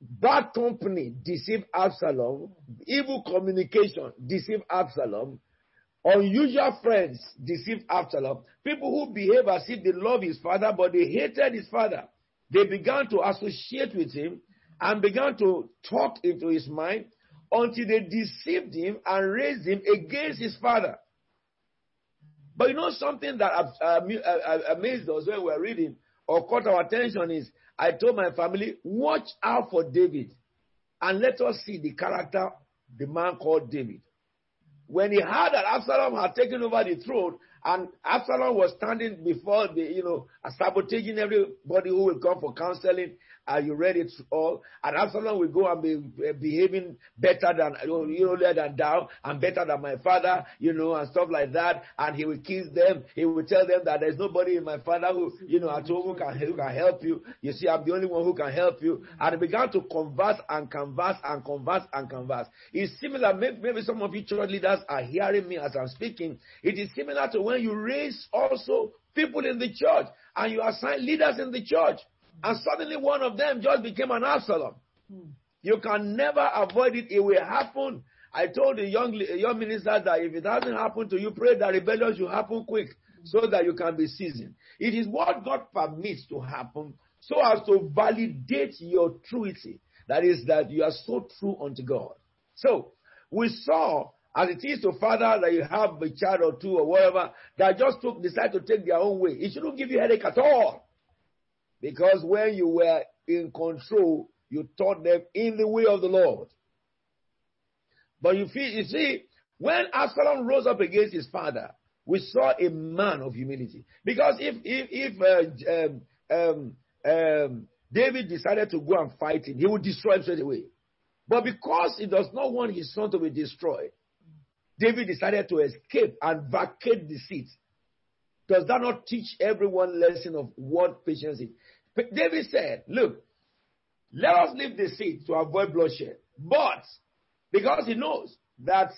Bad company deceived Absalom. Evil communication deceived Absalom. Unusual friends deceived Absalom. People who behave as if they love his father, but they hated his father. They began to associate with him and began to talk into his mind until they deceived him and raised him against his father. But you know something that uh, uh, uh, amazed us when we were reading or caught our attention is I told my family, watch out for David and let us see the character the man called David. When he heard that Absalom had taken over the throne, and Absalom was standing before the, you know, sabotaging everybody who will come for counseling. Are you ready to all? And Absalom will go and be uh, behaving better than, you know, than thou, and better than my father, you know, and stuff like that. And he will kiss them. He will tell them that there's nobody in my father who, you know, at home who can, who can help you. You see, I'm the only one who can help you. And he began to converse and converse and converse and converse. It's similar. Maybe some of you church leaders are hearing me as I'm speaking. It is similar to when you raise also people in the church and you assign leaders in the church, and suddenly one of them just became an Absalom. Hmm. You can never avoid it. It will happen. I told the young young minister that if it hasn't happened to you, pray that rebellion should happen quick so that you can be seasoned. It is what God permits to happen so as to validate your truity. That is that you are so true unto God. So we saw as it is to father that you have a child or two or whatever that just took decide to take their own way. It shouldn't give you headache at all. Because when you were in control, you taught them in the way of the Lord. But you feel, you see, when Absalom rose up against his father, we saw a man of humility. Because if if if uh, um, um, um, David decided to go and fight him, he would destroy him straight away. But because he does not want his son to be destroyed, David decided to escape and vacate the seat. Does that not teach everyone lesson of what patience is? David said, look, let us leave the seat to avoid bloodshed. But because he knows that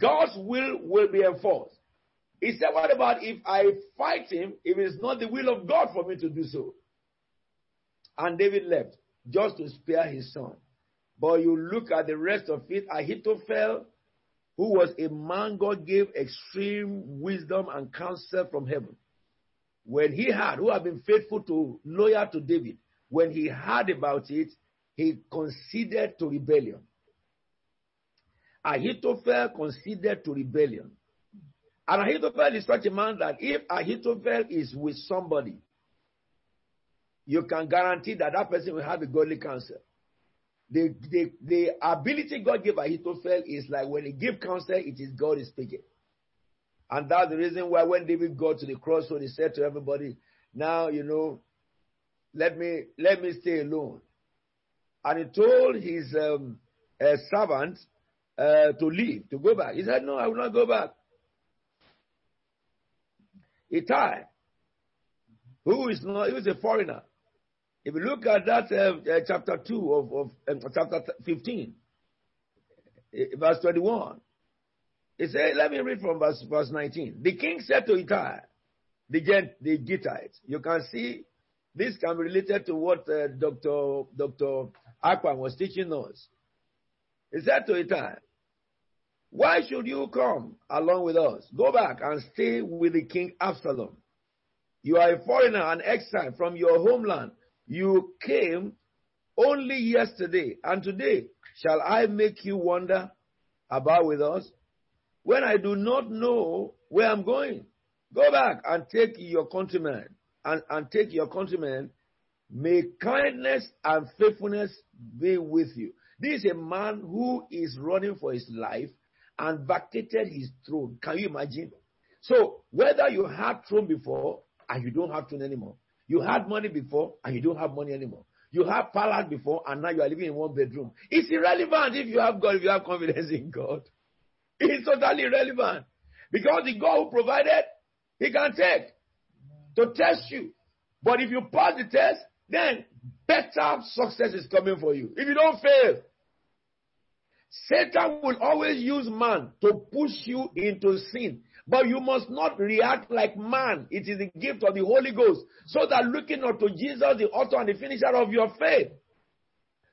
God's will will be enforced. He said, what about if I fight him if it's not the will of God for me to do so? And David left just to spare his son. But you look at the rest of it, Ahithophel who was a man God gave extreme wisdom and counsel from heaven. When he had, who had been faithful to, loyal to David, when he heard about it, he considered to rebellion. Ahithophel considered to rebellion. And Ahithophel is such a man that if Ahithophel is with somebody, you can guarantee that that person will have a godly counsel. the, the, the ability God gave Ahithophel is like when he give counsel, it is God is speaking. And that's the reason why when David got to the crossroad, he said to everybody, now, you know, let me, let me stay alone. And he told his um, uh, servant uh, to leave, to go back. He said, no, I will not go back. Ittai, who is not, he was a foreigner. If you look at that uh, uh, chapter 2 of, of um, chapter 15, uh, verse 21, it said, let me read from verse, verse 19. The king said to Ittai, the, Gent, the Gittites, you can see this can be related to what uh, Dr. Dr. Akpan was teaching us. He said to Ittai, why should you come along with us? Go back and stay with the king Absalom. You are a foreigner, an exile from your homeland. You came only yesterday, and today shall I make you wander about with us? When I do not know where I'm going, go back and take your countrymen, and, and take your countrymen. May kindness and faithfulness be with you. This is a man who is running for his life and vacated his throne. Can you imagine? So whether you had throne before and you don't have throne anymore, you had money before and you don't have money anymore. You had palace before and now you are living in one bedroom. It's irrelevant if you have God, if you have confidence in God. It's totally irrelevant. Because the God who provided, He can take to test you. But if you pass the test, then better success is coming for you. If you don't fail, Satan will always use man to push you into sin. But you must not react like man. It is the gift of the Holy Ghost. So that looking unto Jesus, the author and the finisher of your faith.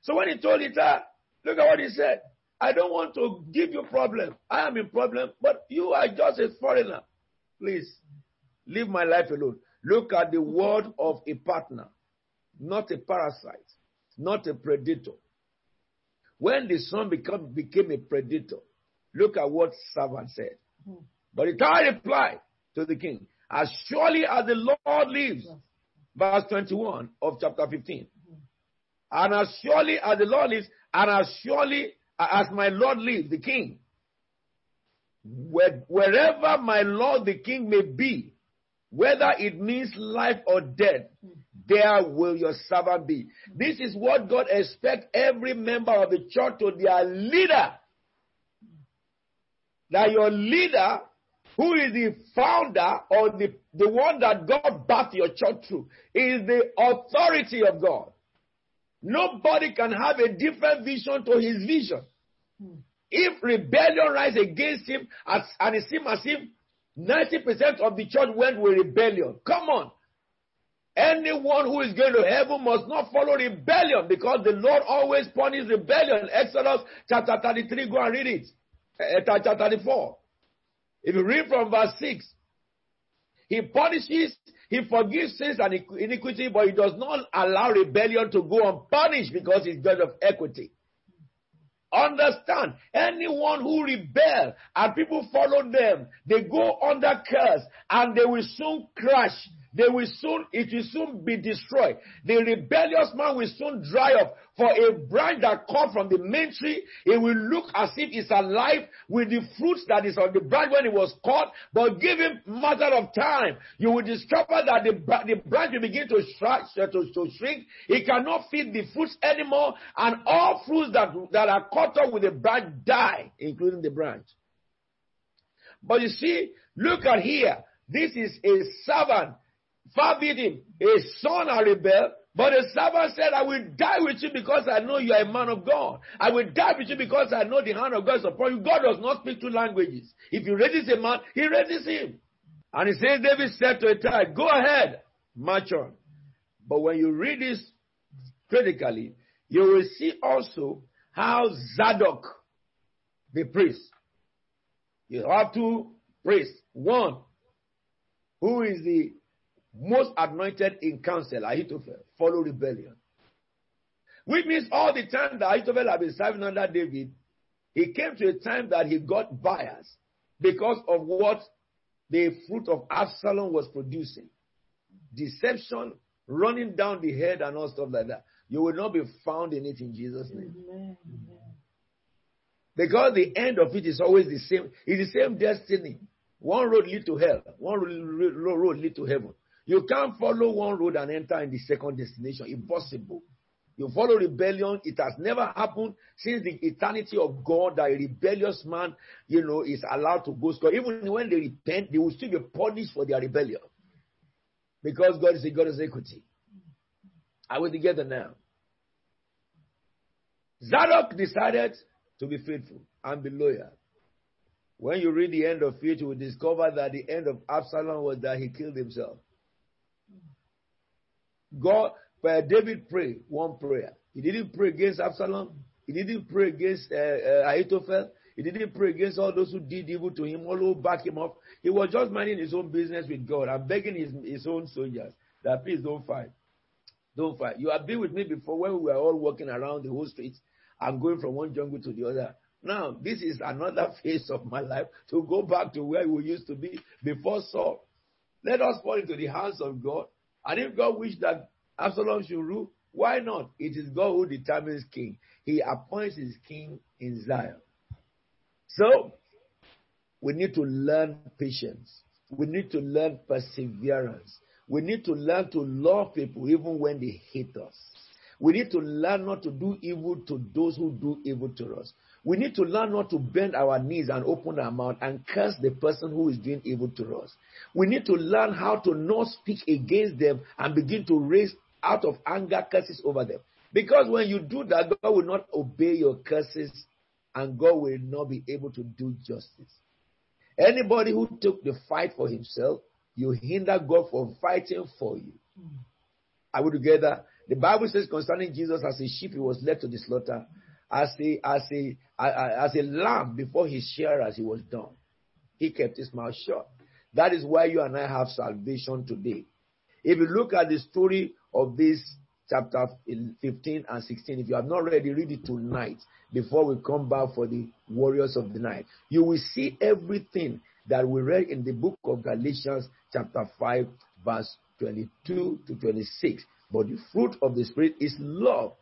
So when he told it, look at what he said. I don't want to give you problem. I am in problem, but you are just a foreigner. Please, leave my life alone. Look at the word of a partner, not a parasite, not a predator. When the son become, became a predator, look at what servant said. Hmm. But the Ittai replied to the king, As surely as the Lord lives, verse 21 of chapter 15. Hmm. And as surely as the Lord lives, and as surely as my Lord lives, the king, wherever my Lord the king may be, whether it means life or death, there will your servant be. This is what God expects every member of the church to their leader. That your leader, who is the founder or the, the one that God birthed your church through, is the authority of God. Nobody can have a different vision to his vision. If rebellion rises against him, as, and it seems as if 90% of the church went with rebellion, come on. Anyone who is going to heaven must not follow rebellion because the Lord always punishes rebellion. Exodus chapter 33, go and read it. Uh, chapter 34. If you read from verse 6, he punishes, he forgives sins and iniquity, but he does not allow rebellion to go unpunished because he's God of equity. Understand, anyone who rebel and people follow them, they go under curse and they will soon crash they will soon, it will soon be destroyed. The rebellious man will soon dry up. For a branch that cut from the main tree, it will look as if it's alive with the fruits that is on the branch when it was cut. But give him matter of time, you will discover that the, the branch will begin to shrink, to, to shrink. It cannot feed the fruits anymore, and all fruits that, that are cut off with the branch die, including the branch. But you see, look at here. This is a servant forbid him. A son I rebel, but the servant said, I will die with you because I know you are a man of God. I will die with you because I know the hand of God is upon you. God does not speak two languages. If he raises a man, he raises him. And he says, David said to Ittai, go ahead, march on. But when you read this critically, you will see also how Zadok, the priest, you have two priests. One, who is the most anointed in counsel, Ahithophel, follow rebellion. Which means all the time that Ahithophel had been serving under David, he came to a time that he got bias because of what the fruit of Absalom was producing. Deception, running down the head and all stuff like that. you will not be found in it in Jesus' name. Because the end of it is always the same. It's the same destiny. One road lead to hell. One road lead to heaven. You can't follow one road and enter in the second destination. Impossible. You follow rebellion. It has never happened since the eternity of God that a rebellious man, you know, is allowed to go. Even when they repent, they will still be punished for their rebellion. Because God is a God of equity. Are we together now? Zadok decided to be faithful and be loyal. When you read the end of it, you will discover that the end of Absalom was that he killed himself. God, but David prayed one prayer. He didn't pray against Absalom. He didn't pray against uh, uh, Ahithophel. He didn't pray against all those who did evil to him, all who back him up. He was just minding his own business with God and begging his, his own soldiers that please don't fight. Don't fight. You have been with me before when we were all walking around the whole streets and going from one jungle to the other. Now, this is another phase of my life to go back to where we used to be before Saul. Let us fall into the hands of God. And if God wished that Absalom should rule, why not? It is God who determines king. He appoints his king in Zion. So, we need to learn patience. We need to learn perseverance. We need to learn to love people even when they hate us. We need to learn not to do evil to those who do evil to us. We need to learn not to bend our knees and open our mouth and curse the person who is doing evil to us. We need to learn how to not speak against them and begin to raise out of anger curses over them. Because when you do that, God will not obey your curses and God will not be able to do justice. Anybody who took the fight for himself, you hinder God from fighting for you. Hmm. Are we together? The Bible says concerning Jesus, as a sheep, he was led to the slaughter. As a, as a, as a lamb before his shearers, he was dumb. He kept his mouth shut. That is why you and I have salvation today. If you look at the story of this chapter 15 and 16, if you have not read it, read it tonight before we come back for the warriors of the night. You will see everything that we read in the book of Galatians, chapter 5, verse 22 to 26. But the fruit of the Spirit is love.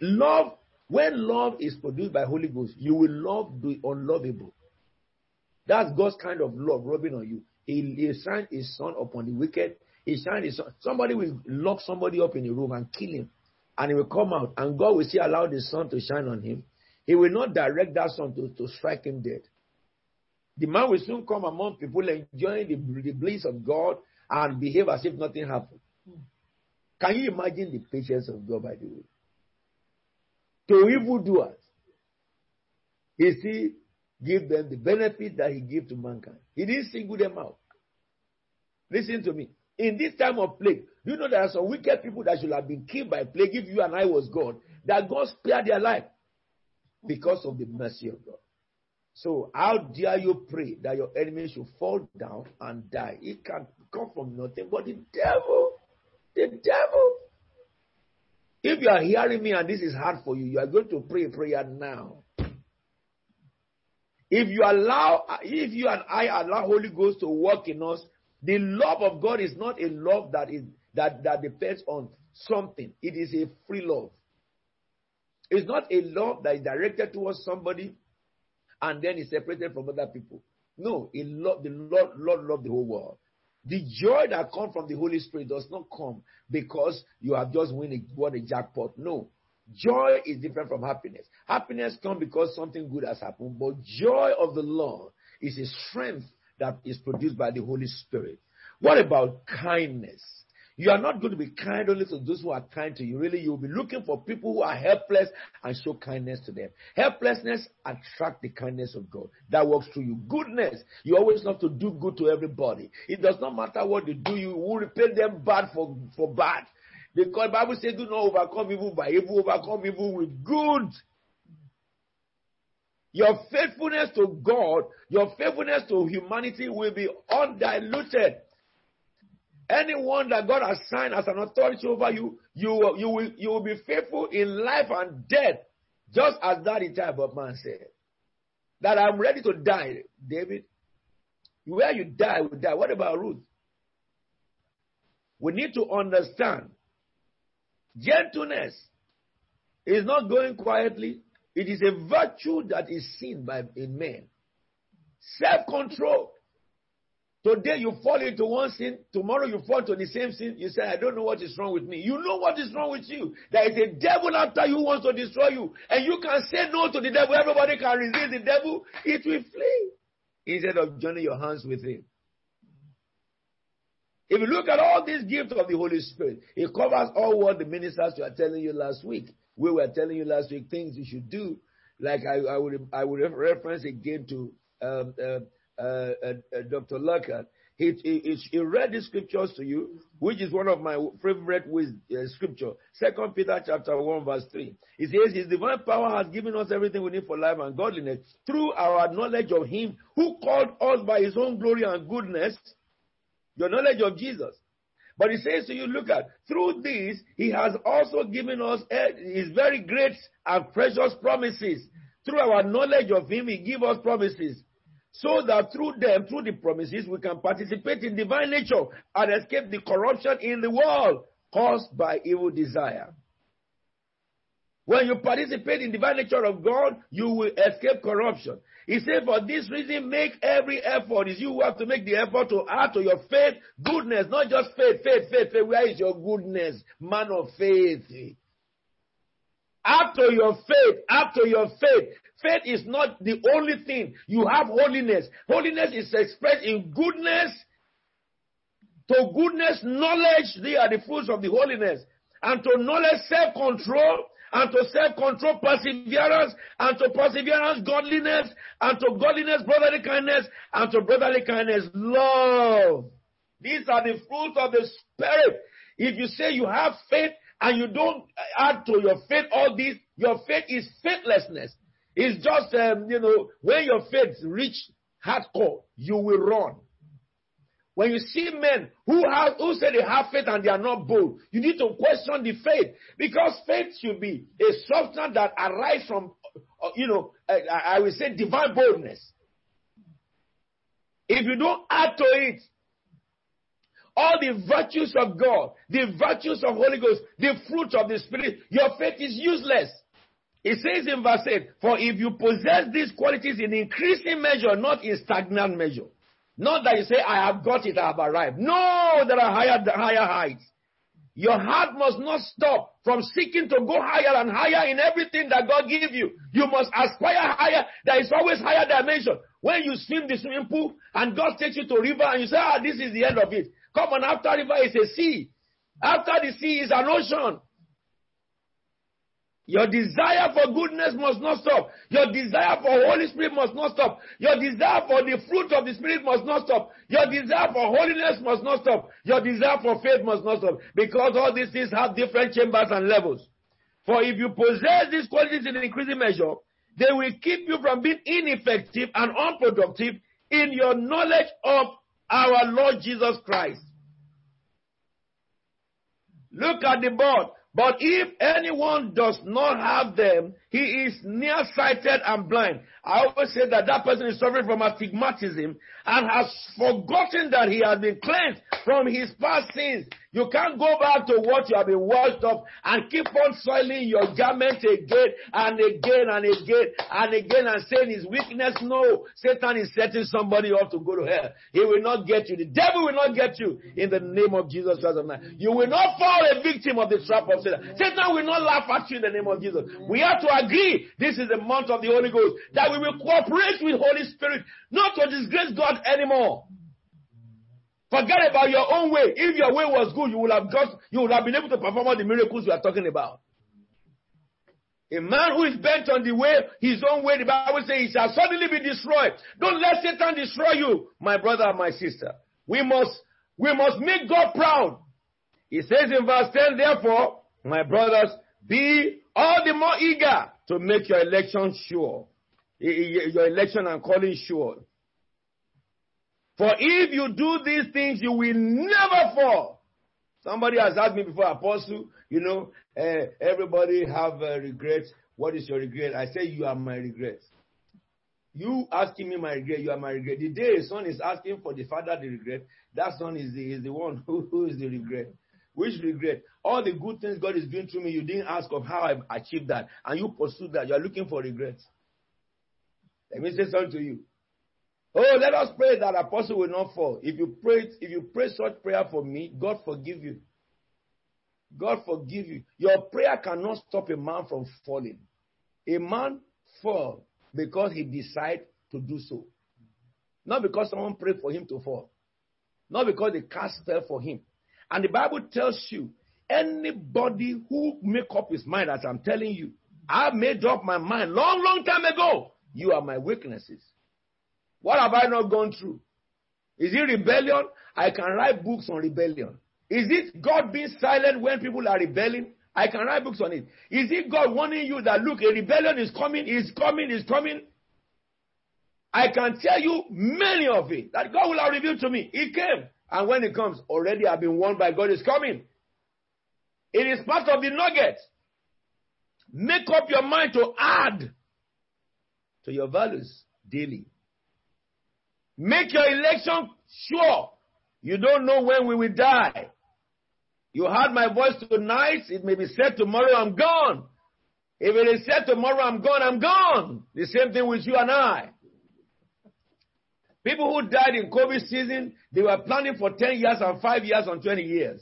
Love, when love is produced by Holy Ghost, you will love the unlovable. That's God's kind of love rubbing on you. He, he shined his sun upon the wicked. He shined his sun. Somebody will lock somebody up in a room and kill him. And he will come out. And God will still allow the sun to shine on him. He will not direct that sun to, to strike him dead. The man will soon come among people enjoying the, the bliss of God and behave as if nothing happened. Hmm. Can you imagine the patience of God, by the way? To evildoers, he still give them the benefit that he gave to mankind. He didn't single them out. Listen to me. In this time of plague, you know there are some wicked people that should have been killed by plague if you and I was God, that God spared their life because of the mercy of God. So how dare you pray that your enemy should fall down and die? It can come from nothing but the devil. The devil. If you are hearing me and this is hard for you, you are going to pray a prayer now. If you allow, if you and I allow Holy Ghost to work in us, the love of God is not a love that is that, that depends on something. It is a free love. It's not a love that is directed towards somebody and then is separated from other people. No, it love, the Lord, Lord loved the whole world. The joy that comes from the Holy Spirit does not come because you have just won a, won a jackpot. No. Joy is different from happiness. Happiness comes because something good has happened, but joy of the Lord is a strength that is produced by the Holy Spirit. What about kindness? You are not going to be kind only to those who are kind to you. Really, you'll be looking for people who are helpless and show kindness to them. Helplessness attracts the kindness of God. That works through you. Goodness, you always have to do good to everybody. It does not matter what they do, you will repay them bad for, for bad. Because Bible says, do not overcome evil by evil, overcome evil with good. Your faithfulness to God, your faithfulness to humanity will be undiluted. Anyone that God has signed as an authority over you, you, you, will, you will be faithful in life and death, just as that of man said. That I'm ready to die, David. Where you die, will die. What about Ruth? We need to understand gentleness is not going quietly. It is a virtue that is seen by in men. Self-control. Today you fall into one sin, tomorrow you fall into the same sin. You say, I don't know what is wrong with me. You know what is wrong with you. There is a devil after you who wants to destroy you. And you can say no to the devil. Everybody can resist the devil. It will flee. Instead of joining your hands with him. If you look at all these gifts of the Holy Spirit, it covers all what the ministers were telling you last week. We were telling you last week things you should do. Like I, I would, I would reference again to um, uh, Uh, uh, uh, Dr. Lockhart. He, he, he, read the scriptures to you, which is one of my favorite with uh, scripture. Second Peter chapter one verse three. He says, "His divine power has given us everything we need for life and godliness through our knowledge of Him who called us by His own glory and goodness." Your knowledge of Jesus. But he says to you, look at, through this, he has also given us his very great and precious promises. Through our knowledge of him, he gives us promises. So that through them, through the promises, we can participate in divine nature and escape the corruption in the world caused by evil desire. When you participate in divine nature of God, you will escape corruption. He said, for this reason, make every effort. Is you who have to make the effort to add to your faith goodness, not just faith, faith, faith, faith. Where is your goodness? Man of faith. To your faith, to your faith. Faith is not the only thing. You have holiness. Holiness is expressed in goodness. To goodness, knowledge, they are the fruits of the holiness. And to knowledge, self-control and to self-control perseverance, and to perseverance godliness, and to godliness brotherly kindness, and to brotherly kindness love. These are the fruits of the Spirit. If you say you have faith and you don't add to your faith all these, your faith is faithlessness. It's just, um, you know, when your faith reach hardcore, you will run. When you see men who have who say they have faith and they are not bold, you need to question the faith because faith should be a substance that arises from, uh, you know, uh, I will say divine boldness. If you don't add to it all the virtues of God, the virtues of Holy Ghost, the fruit of the Spirit, your faith is useless. It says in verse 8, for if you possess these qualities in increasing measure, not in stagnant measure. Not that you say, I have got it, I have arrived. No, there are higher, higher heights. Your heart must not stop from seeking to go higher and higher in everything that God gives you. You must aspire higher. There is always higher dimension. When you swim the swimming pool and God takes you to river and you say, ah, this is the end of it. Come on, after river is a sea. After the sea is an ocean. Your desire for goodness must not stop. Your desire for Holy Spirit must not stop. Your desire for the fruit of the Spirit must not stop. Your desire for holiness must not stop. Your desire for faith must not stop. Because all these things have different chambers and levels. For if you possess these qualities in an increasing measure, they will keep you from being ineffective and unproductive in your knowledge of our Lord Jesus Christ. Look at the board. But if anyone does not have them, he is nearsighted and blind. I always say that that person is suffering from astigmatism and has forgotten that he has been cleansed from his past sins. You can't go back to what you have been washed of and keep on soiling your garment again and again and again and again and saying his weakness. No, Satan is setting somebody up to go to hell. He will not get you. The devil will not get you in the name of Jesus Christ of Nazareth. You will not fall a victim of the trap of Satan. Satan will not laugh at you in the name of Jesus. We have to agree this is the month of the Holy Ghost that we will cooperate with Holy Spirit not to disgrace God anymore. Forget about your own way. If your way was good, you would have got, you would have been able to perform all the miracles we are talking about. A man who is bent on the way, his own way, the Bible says he shall suddenly be destroyed. Don't let Satan destroy you, my brother and my sister. We must, we must make God proud. He says in verse 10, therefore, my brothers, be all the more eager to make your election sure. Your election and calling sure. For if you do these things, you will never fall. Somebody has asked me before, Apostle, you know, uh, everybody have uh, regrets. What is your regret? I say, you are my regret. You asking me my regret, you are my regret. The day a son is asking for the father the regret, that son is the, is the one who, who is the regret. Which regret? All the good things God is doing through me, you didn't ask of how I achieved that, and you pursued that. You are looking for regret. Let me say something to you. Oh, let us pray that apostle will not fall. If you pray, if you pray such prayer for me, God forgive you. God forgive you. Your prayer cannot stop a man from falling. A man fall because he decide to do so. Not because someone prayed for him to fall. Not because they cast spell for him. And the Bible tells you, anybody who make up his mind, as I'm telling you, I made up my mind long, long time ago. You are my weaknesses. What have I not gone through? Is it rebellion? I can write books on rebellion. Is it God being silent when people are rebelling? I can write books on it. Is it God warning you that look, a rebellion is coming, is coming, is coming? I can tell you many of it that God will have revealed to me. It came. And when it comes, already I've been warned by God is coming. It is part of the nugget. Make up your mind to add to your values daily. Make your election sure. You don't know when we will die. You heard my voice tonight. It may be said tomorrow, I'm gone. If it is said tomorrow, I'm gone, I'm gone. The same thing with you and I. People who died in COVID season, they were planning for 10 years and 5 years and 20 years.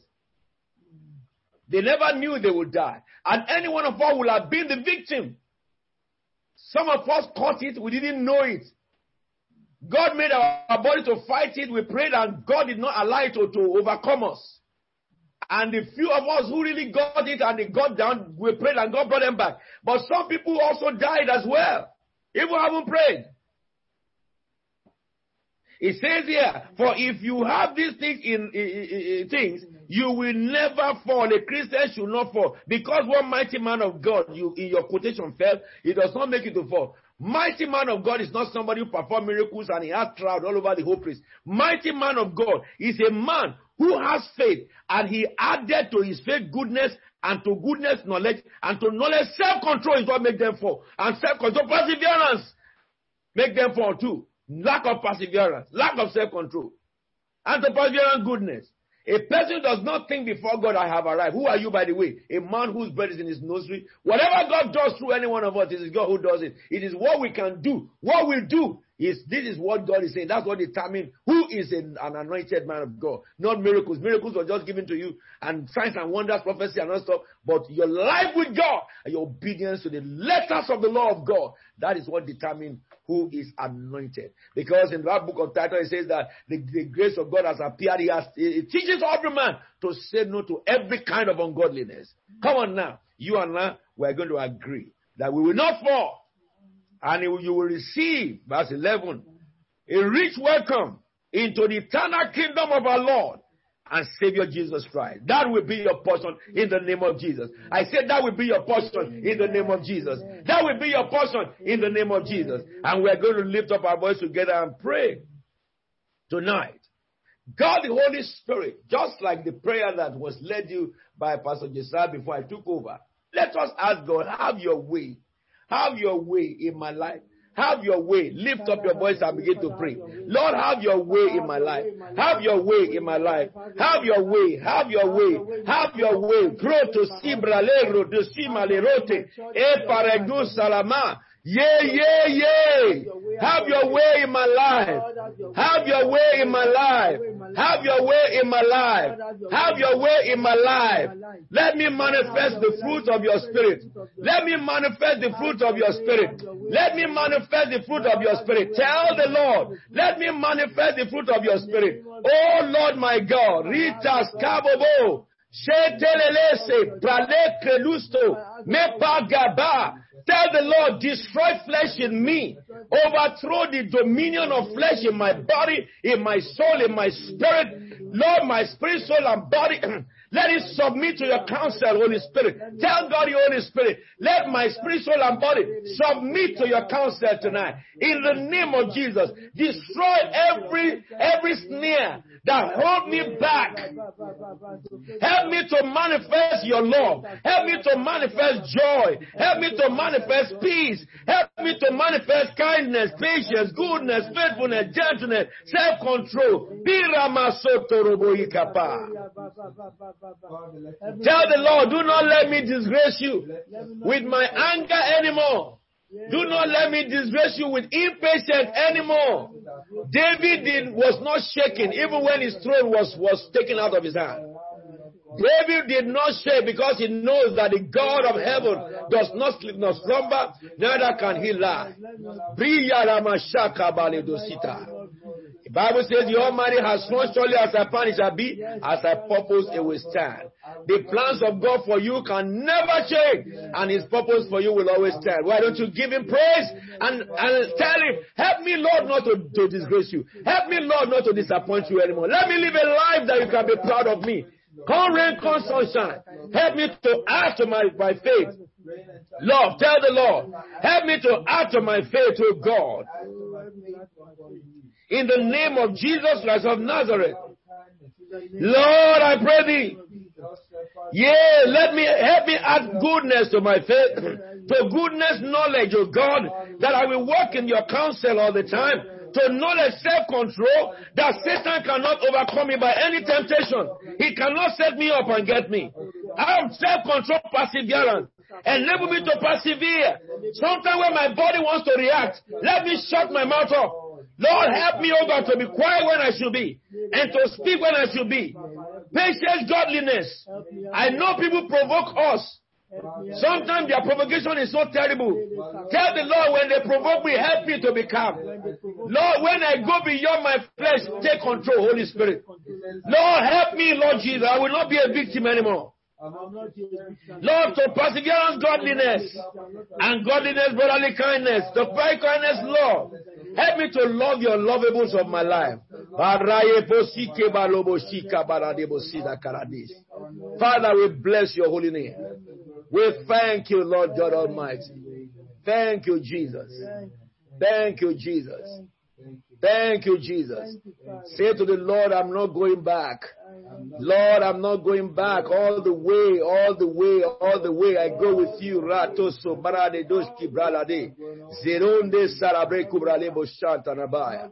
They never knew they would die. And any one of us would have been the victim. Some of us caught it, we didn't know it. God made our body to fight it. We prayed and God did not allow it to, to overcome us. And the few of us who really got it and they got down, we prayed and God brought them back. But some people also died as well. Even haven't prayed. It says here, for if you have these things in, in, in, things, you will never fall. A Christian should not fall. Because one mighty man of God, you in your quotation fell, it does not make you to fall. Mighty man of God is not somebody who performs miracles and he has crowd all over the whole place. Mighty man of God is a man who has faith and he added to his faith goodness and to goodness knowledge and to knowledge self-control is what make them fall. And self-control perseverance make them fall too. Lack of perseverance, lack of self-control, and to perseverance goodness. A person does not think before God, I have arrived. Who are you, by the way? A man whose bread is in his nursery. Whatever God does through any one of us, it is God who does it. It is what we can do. What we do is this is what God is saying. That's what determines who is an, an anointed man of God. Not miracles. Miracles were just given to you, and signs and wonders, prophecy, and all stuff. But your life with God and your obedience to the letters of the law of God, that is what determines who is anointed. Because in that book of Titus, it says that the, the grace of God has appeared. He has, it teaches every man to say no to every kind of ungodliness. Come on now. You and I, we're going to agree that we will not fall. And you will receive, verse 11, a rich welcome into the eternal kingdom of our Lord and Savior Jesus Christ. That will be your portion in the name of Jesus. I said that will be your portion in the name of Jesus. That will be your portion in the name of Jesus. And we're going to lift up our voice together and pray tonight. God the Holy Spirit, just like the prayer that was led you by Pastor Josiah before I took over, let us ask God, have your way. Have your way in my life. Have your way. Lift up your voice and begin to pray. Lord, have your way in my life. Have your way in my life. Have your way. Have your way. Have your way. Grow to sibralero to simalerote. E paredu salama. Yeah, yeah, yeah. Have your way in my life. Have your way in my life. Have your way in my life. Have your way in my life. Let me manifest the fruit of your spirit. Let me manifest the fruit of your spirit. Let me manifest the fruit of your spirit. Tell the Lord, let me manifest the fruit of your spirit. Oh Lord my God, Ritas Kabobo, Shetelelese, Prale Krelusto, Mepagaba, Tell the Lord, destroy flesh in me. Overthrow the dominion of flesh in my body, in my soul, in my spirit. Lord, my spirit, soul, and body. Let it submit to your counsel, Holy Spirit. Tell God, your Holy Spirit, let my spirit, soul, and body submit to your counsel tonight. In the name of Jesus, destroy every every snare that hold me back. Help me to manifest your love. Help me to manifest joy. Help me to manifest peace. Help me to manifest kindness, patience, goodness, faithfulness, gentleness, self-control. Tell the Lord, do not let me disgrace you with my anger anymore. Do not let me disgrace you with impatience anymore. David did, was not shaken even when his throne was, was taken out of his hand. David did not shake because he knows that the God of heaven does not sleep nor slumber, neither can he lie. The Bible says the Almighty has sworn surely as I plan it shall be, as I purpose it will stand. The plans of God for you can never change, and His purpose for you will always stand. Why don't you give Him praise and, and tell Him, help me, Lord, not to, to disgrace you. Help me, Lord, not to disappoint you anymore. Let me live a life that you can be proud of me. Come rain, come sunshine. Help me to add to my, my faith. Lord, tell the Lord, help me to add to my faith to God. In the name of Jesus Christ of Nazareth. Lord, I pray thee. Yeah, let me help me add goodness to my faith, to goodness knowledge of God, that I will walk in your counsel all the time, to knowledge self-control, that Satan cannot overcome me by any temptation. He cannot set me up and get me. I have self-control, perseverance. Enable me to persevere. Sometimes when my body wants to react, let me shut my mouth up. Lord, help me, oh God, to be quiet when I should be and to speak when I should be. Patience, godliness. I know people provoke us. Sometimes their provocation is so terrible. Tell the Lord when they provoke me, help me to be calm. Lord, when I go beyond my flesh, take control, Holy Spirit. Lord, help me, Lord Jesus. I will not be a victim anymore. Lord, to perseverance, godliness, and godliness, brotherly kindness, to pray kindness, Lord. Help me to love your lovables of my life. Father, we bless your holy name. We thank you, Lord God Almighty. Thank you, Jesus. Thank you, Jesus. Thank you, Jesus. Say to the Lord, I'm not going back. Lord, I'm not going back all the way, all the way, all the way. I go with you. Ratoso barade doshki bralade. Zeronde sarabre kubrale boshanta.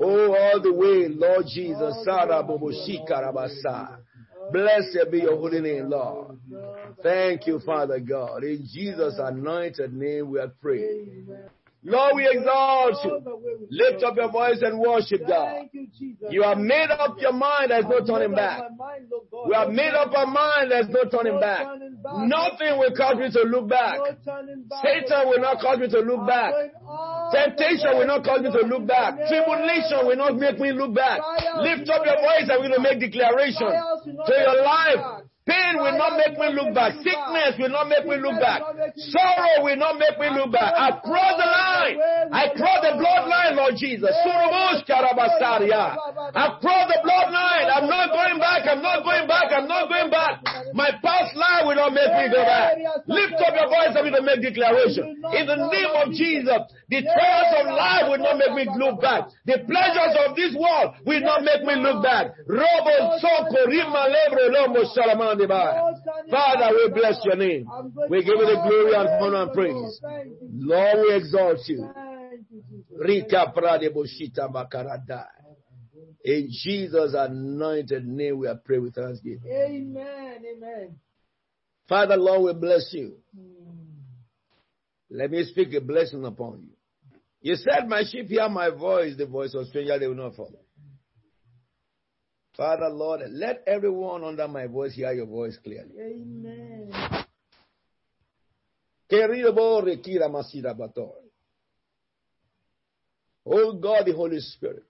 Oh, all the way, Lord Jesus. Saraboboshika rabasa. Blessed be your holy name, Lord. Thank you, Father God. In Jesus' anointed name we are praying. Lord, we exalt you. Lift up your voice and worship God. You have made up your mind, there's no turning back. We have made up our mind, there's no turning back. Nothing will cause me to look back. Satan will not cause me to look back. Temptation will not cause me to look back. Tribulation will not make me look back. Lift up your voice and we will make declaration to your life. Pain will not make me look back. Sickness will not make me look back. Sorrow will not make me look back. I cross the line. I cross the bloodline, Lord Jesus. I cross the bloodline. I'm not going back. I'm not going back. I'm not going back. My past life will not make me go back. Lift up your voice and we will make declaration. In the name of Jesus, the trials of life will not make me look back. The pleasures of this world will not make me look back. Robo Soko Rima Father, we bless your name. We give you the glory and honor and praise. Lord, we exalt you. Rika Prade Boshita Makarada. In Jesus' anointed name, we are praying with thanksgiving. Amen. Amen. Father, Lord, we bless you. Hmm. Let me speak a blessing upon you. You said, My sheep hear my voice, the voice of stranger they will not follow. Father, Lord, let everyone under my voice hear your voice clearly. Amen. Oh God, the Holy Spirit.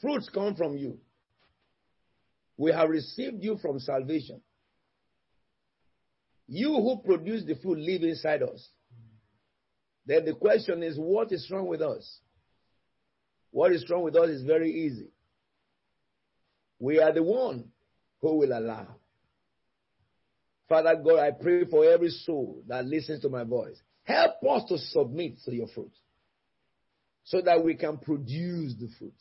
Fruits come from you. We have received you from salvation. You who produce the fruit live inside us. Then the question is, what is wrong with us? What is wrong with us is very easy. We are the one who will allow. Father God, I pray for every soul that listens to my voice. Help us to submit to your fruit so that we can produce the fruit.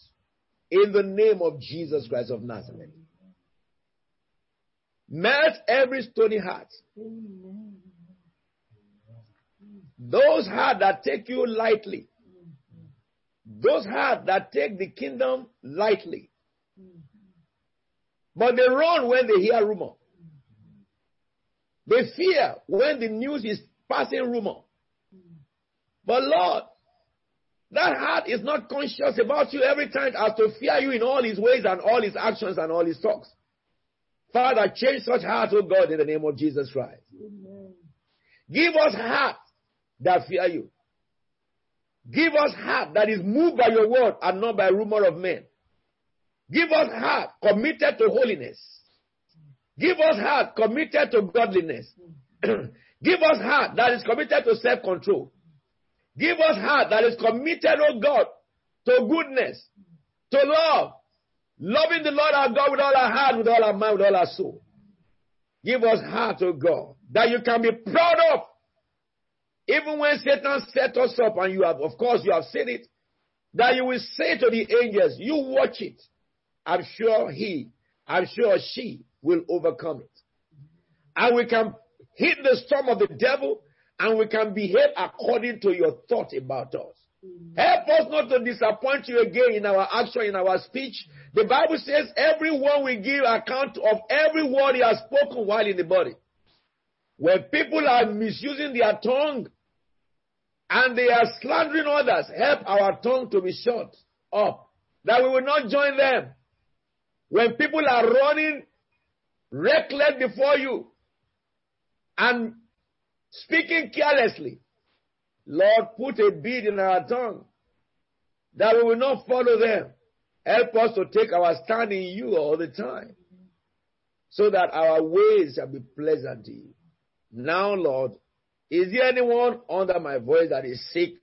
In the name of Jesus Christ of Nazareth. Melt every stony heart. Those hearts that take you lightly. Those hearts that take the kingdom lightly. But they run when they hear rumor. They fear when the news is passing rumor. But Lord, that heart is not conscious about you every time as to fear you in all his ways and all his actions and all his talks. Father, change such hearts, oh God, in the name of Jesus Christ. Amen. Give us heart that fear you. Give us heart that is moved by your word and not by rumor of men. Give us heart committed to holiness. Give us heart committed to godliness. Give us heart that is committed to self-control. Give us heart that is committed, oh God, to goodness, to love, loving the Lord our God with all our heart, with all our mind, with all our soul. Give us heart, oh God, that you can be proud of. Even when Satan set us up, and you have, of course, you have seen it, that you will say to the angels, You watch it. I'm sure he, I'm sure she will overcome it. And we can hit the storm of the devil and we can behave according to your thought about us. Mm. Help us not to disappoint you again in our action, in our speech. The Bible says everyone will give account of every word he has spoken while in the body. When people are misusing their tongue and they are slandering others, help our tongue to be shut up, that we will not join them. When people are running reckless before you and speaking carelessly, Lord, put a bead in our tongue that we will not follow them. Help us to take our stand in you all the time so that our ways shall be pleasant to you. Now, Lord, is there anyone under my voice that is sick?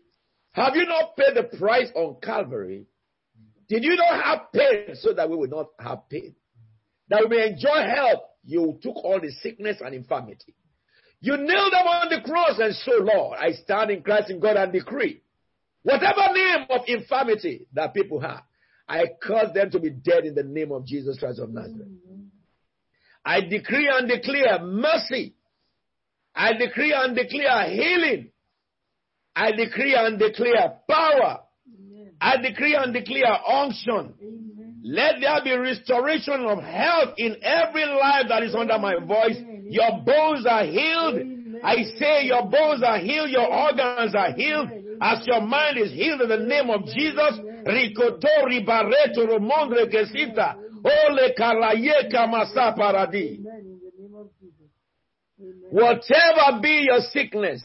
Have you not paid the price on Calvary? Did you not have pain so that we will not have pain? That we may enjoy health, you took all the sickness and infirmity. You nailed them on the cross, and so, Lord, I stand in Christ in God and decree whatever name of infirmity that people have, I cause them to be dead in the name of Jesus Christ of Nazareth. I decree and declare mercy. I decree and declare healing. I decree and declare power. I decree and declare unction. Let there be restoration of health in every life that is under my voice. Your bones are healed. I say your bones are healed, your organs are healed, as your mind is healed in the name of Jesus. Rikotori bareto romondre kesita. Ole paradi. Whatever be your sickness,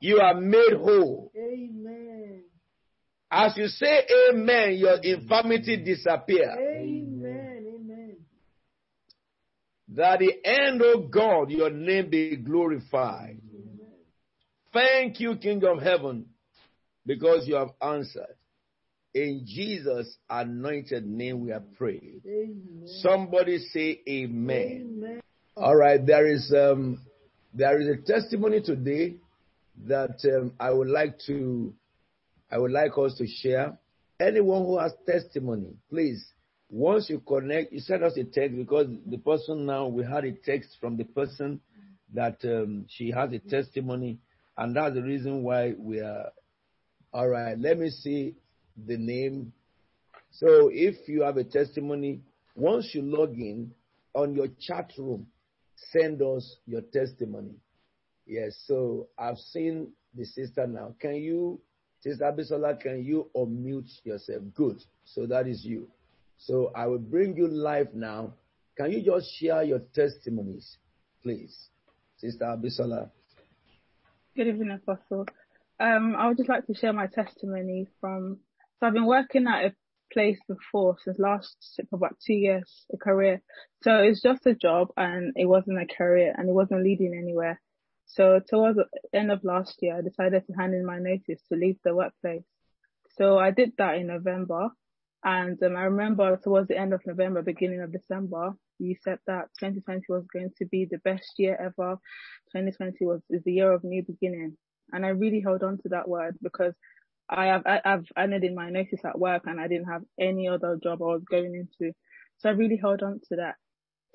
you are made whole. Amen. As you say amen, your infirmity disappear. Amen. Amen. That the end, of oh God, your name be glorified. Amen. Thank you, King of Heaven, because you have answered. In Jesus' anointed name we have prayed. Amen. Somebody say amen. amen. All right, there is um, there is a testimony today that um, I would like to I would like us to share. Anyone who has testimony, please, once you connect, you send us a text because the person now, we had a text from the person that um, she has a testimony, and that's the reason why we are. All right, let me see the name. So if you have a testimony, once you log in on your chat room, send us your testimony. Yes, so I've seen the sister now. Can you Sister Abisola, can you unmute yourself? Good. So that is you. So I will bring you live now. Can you just share your testimonies, please? Sister Abisola. Good evening, Apostle. Um, I would just like to share my testimony from, so I've been working at a place before since last, for about two years, a career. So it's just a job and it wasn't a career and it wasn't leading anywhere. So towards the end of last year, I decided to hand in my notice to leave the workplace. So I did that in November. And um, I remember towards the end of November, beginning of December, you said that 2020 was going to be the best year ever. 2020 was is the year of new beginning. And I really held on to that word because I have, I, have ended in my notice at work and I didn't have any other job I was going into. So I really held on to that.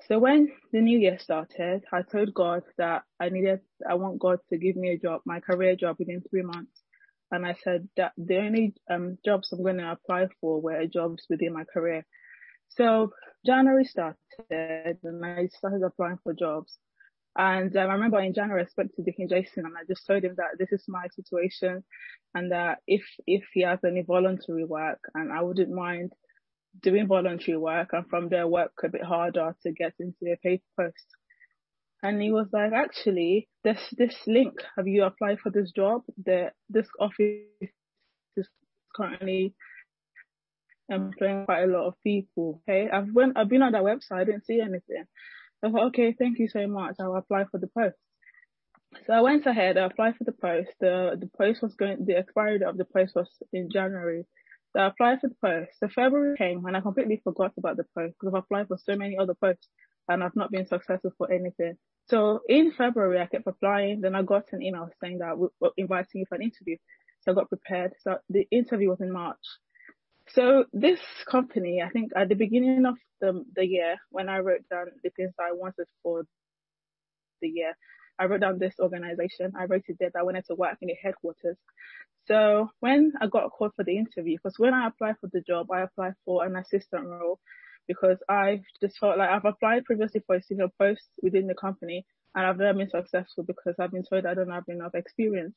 So when the new year started, I told God that I needed, I want God to give me a job, my career job within three months. And I said that the only um, jobs I'm going to apply for were jobs within my career. So January started and I started applying for jobs. And um, I remember in January I spoke to Deacon Jason and I just told him that this is my situation and that if if he has any voluntary work and I wouldn't mind doing voluntary work and from there work a bit harder to get into a paid post. And he was like, actually, this this link, have you applied for this job? The this office is currently employing quite a lot of people. Okay, I've went, I've been on that website, I didn't see anything. I thought, okay, thank you so much. I'll apply for the post. So I went ahead, I applied for the post. The the post was going, the expiry of the post was in January. I applied for the post. So February came and I completely forgot about the post because I've applied for so many other posts and I've not been successful for anything. So in February, I kept applying. Then I got an email saying that we're uh, inviting you for an interview. So I got prepared. So the interview was in March. So this company, I think at the beginning of the, the year, when I wrote down the things I wanted for the year, I wrote down this organization. I wrote it there that I wanted to work in the headquarters. So when I got called for the interview, because when I applied for the job, I applied for an assistant role because I just felt like I've applied previously for a senior post within the company and I've never been successful because I've been told I don't have enough experience.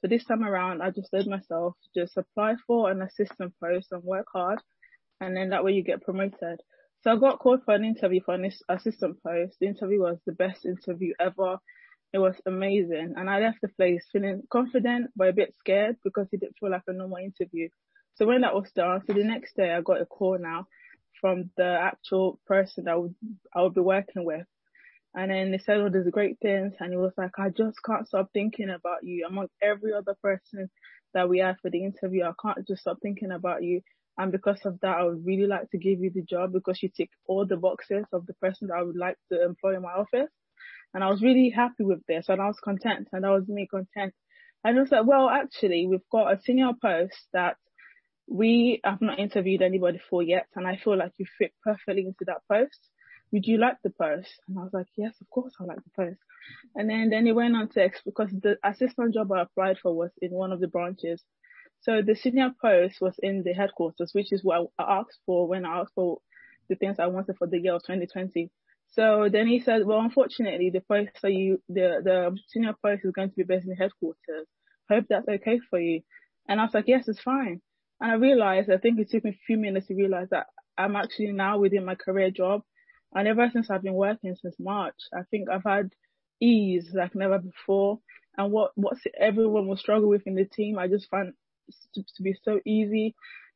So this time around, I just told myself, just apply for an assistant post and work hard and then that way you get promoted. So I got called for an interview for an assistant post. The interview was the best interview ever. It was amazing. And I left the place feeling confident, but a bit scared because it didn't feel like a normal interview. So when that was done, so the next day I got a call now from the actual person that I would, I would be working with. And then they said oh, all these great things and it was like, I just can't stop thinking about you among every other person that we had for the interview. I can't just stop thinking about you. And because of that, I would really like to give you the job because you tick all the boxes of the person that I would like to employ in my office. And I was really happy with this and I was content and that was me content. And I was like, well, actually, we've got a senior post that we have not interviewed anybody for yet. And I feel like you fit perfectly into that post. Would you like the post? And I was like, yes, of course I like the post. And then, then it went on to, because the assistant job I applied for was in one of the branches. So the senior post was in the headquarters, which is what I asked for when I asked for the things I wanted for the year of 2020. So then he said, well, unfortunately, the post for you, the, the senior post is going to be based in headquarters. Hope that's okay for you. And I was like, yes, it's fine. And I realized, I think it took me a few minutes to realize that I'm actually now within my career job. And ever since I've been working since March, I think I've had ease like never before. And what, what everyone will struggle with in the team, I just find to, to be so easy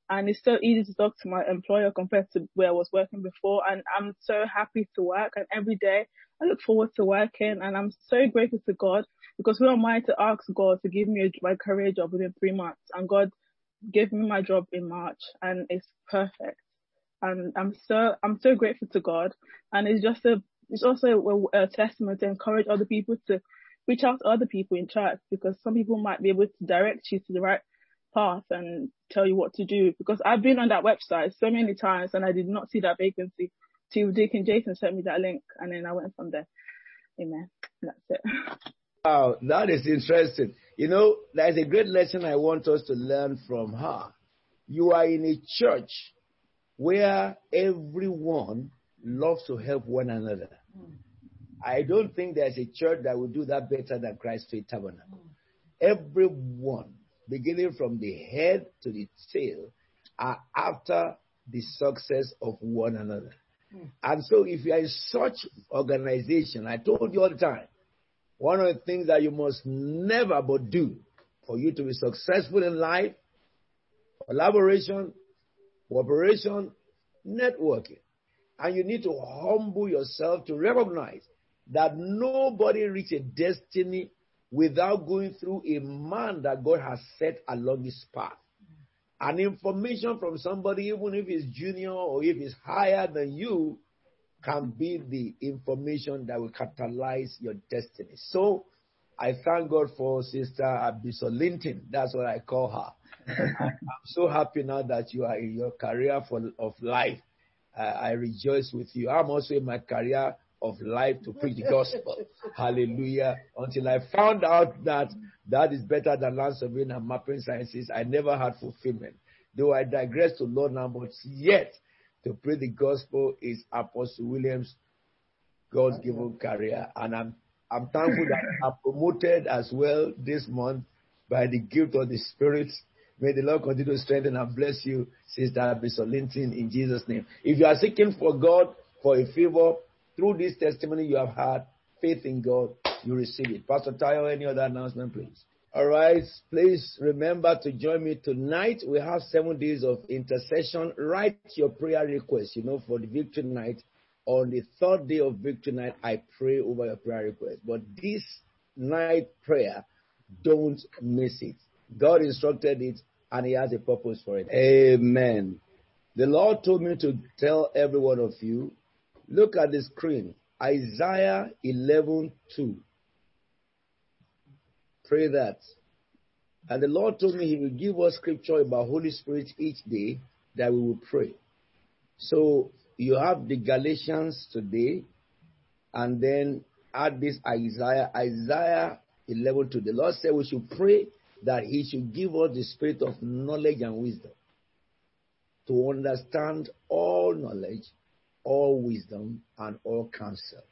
and it's so easy to talk to my employer compared to where I was working before. And I'm so happy to work and every day I look forward to working and I'm so grateful to God because who am I to ask God to give me a, my career job within three months and God gave me my job in March and it's perfect. And I'm so, I'm so grateful to God and it's just a, it's also a, a testament to encourage other people to reach out to other people in church because some people might be able to direct you to the right path and tell you what to do because I've been on that website so many times and I did not see that vacancy till Deacon Jason sent me that link and then I went from there. Amen. That's it. Wow, that is interesting. You know, there's a great lesson I want us to learn from her. You are in a church where everyone loves to help one another. Mm. I don't think there's a church that will do that better than Christ Faith Tabernacle. Mm. Everyone beginning from the head to the tail, are after the success of one another. Mm. And so, if you are in such organization, I told you all the time, one of the things that you must never but do for you to be successful in life, collaboration, cooperation, networking. And you need to humble yourself to recognize that nobody reaches a destiny without going through a man that God has set along his path. An information from somebody, even if he's junior or if he's higher than you, can be the information that will catalyze your destiny. So I thank God for Sister Abisolinton. That's what I call her. I'm so happy now that you are in your career for, of life. Uh, I rejoice with you. I'm also in my career of life to preach the gospel. Hallelujah. Until I found out that that is better than land surveying and mapping sciences, I never had fulfillment. Though I digress to Lord now, but yet to preach the gospel is Apostle Williams' God given career. And I'm I'm thankful that I'm promoted as well this month by the gift of the Spirit. May the Lord continue to strengthen and bless you, Sister Bishop Linton, in Jesus' name. If you are seeking for God for a favor through this testimony you have had, faith in God, you receive it. Pastor Tayo, any other announcement, please? All right, please remember to join me tonight. We have seven days of intercession. Write your prayer request, you know, for the victory night. On the third day of victory night, I pray over your prayer request. But this night prayer, don't miss it. God instructed it and He has a purpose for it. Amen. The Lord told me to tell every one of you look at the screen Isaiah 11 2. Pray that. And the Lord told me He will give us scripture about Holy Spirit each day that we will pray. So you have the Galatians today, and then add this Isaiah, Isaiah 11 to the Lord said we should pray that He should give us the spirit of knowledge and wisdom to understand all knowledge, all wisdom, and all counsel.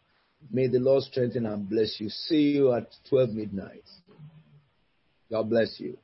May the Lord strengthen and bless you. See you at 12 midnight. God bless you.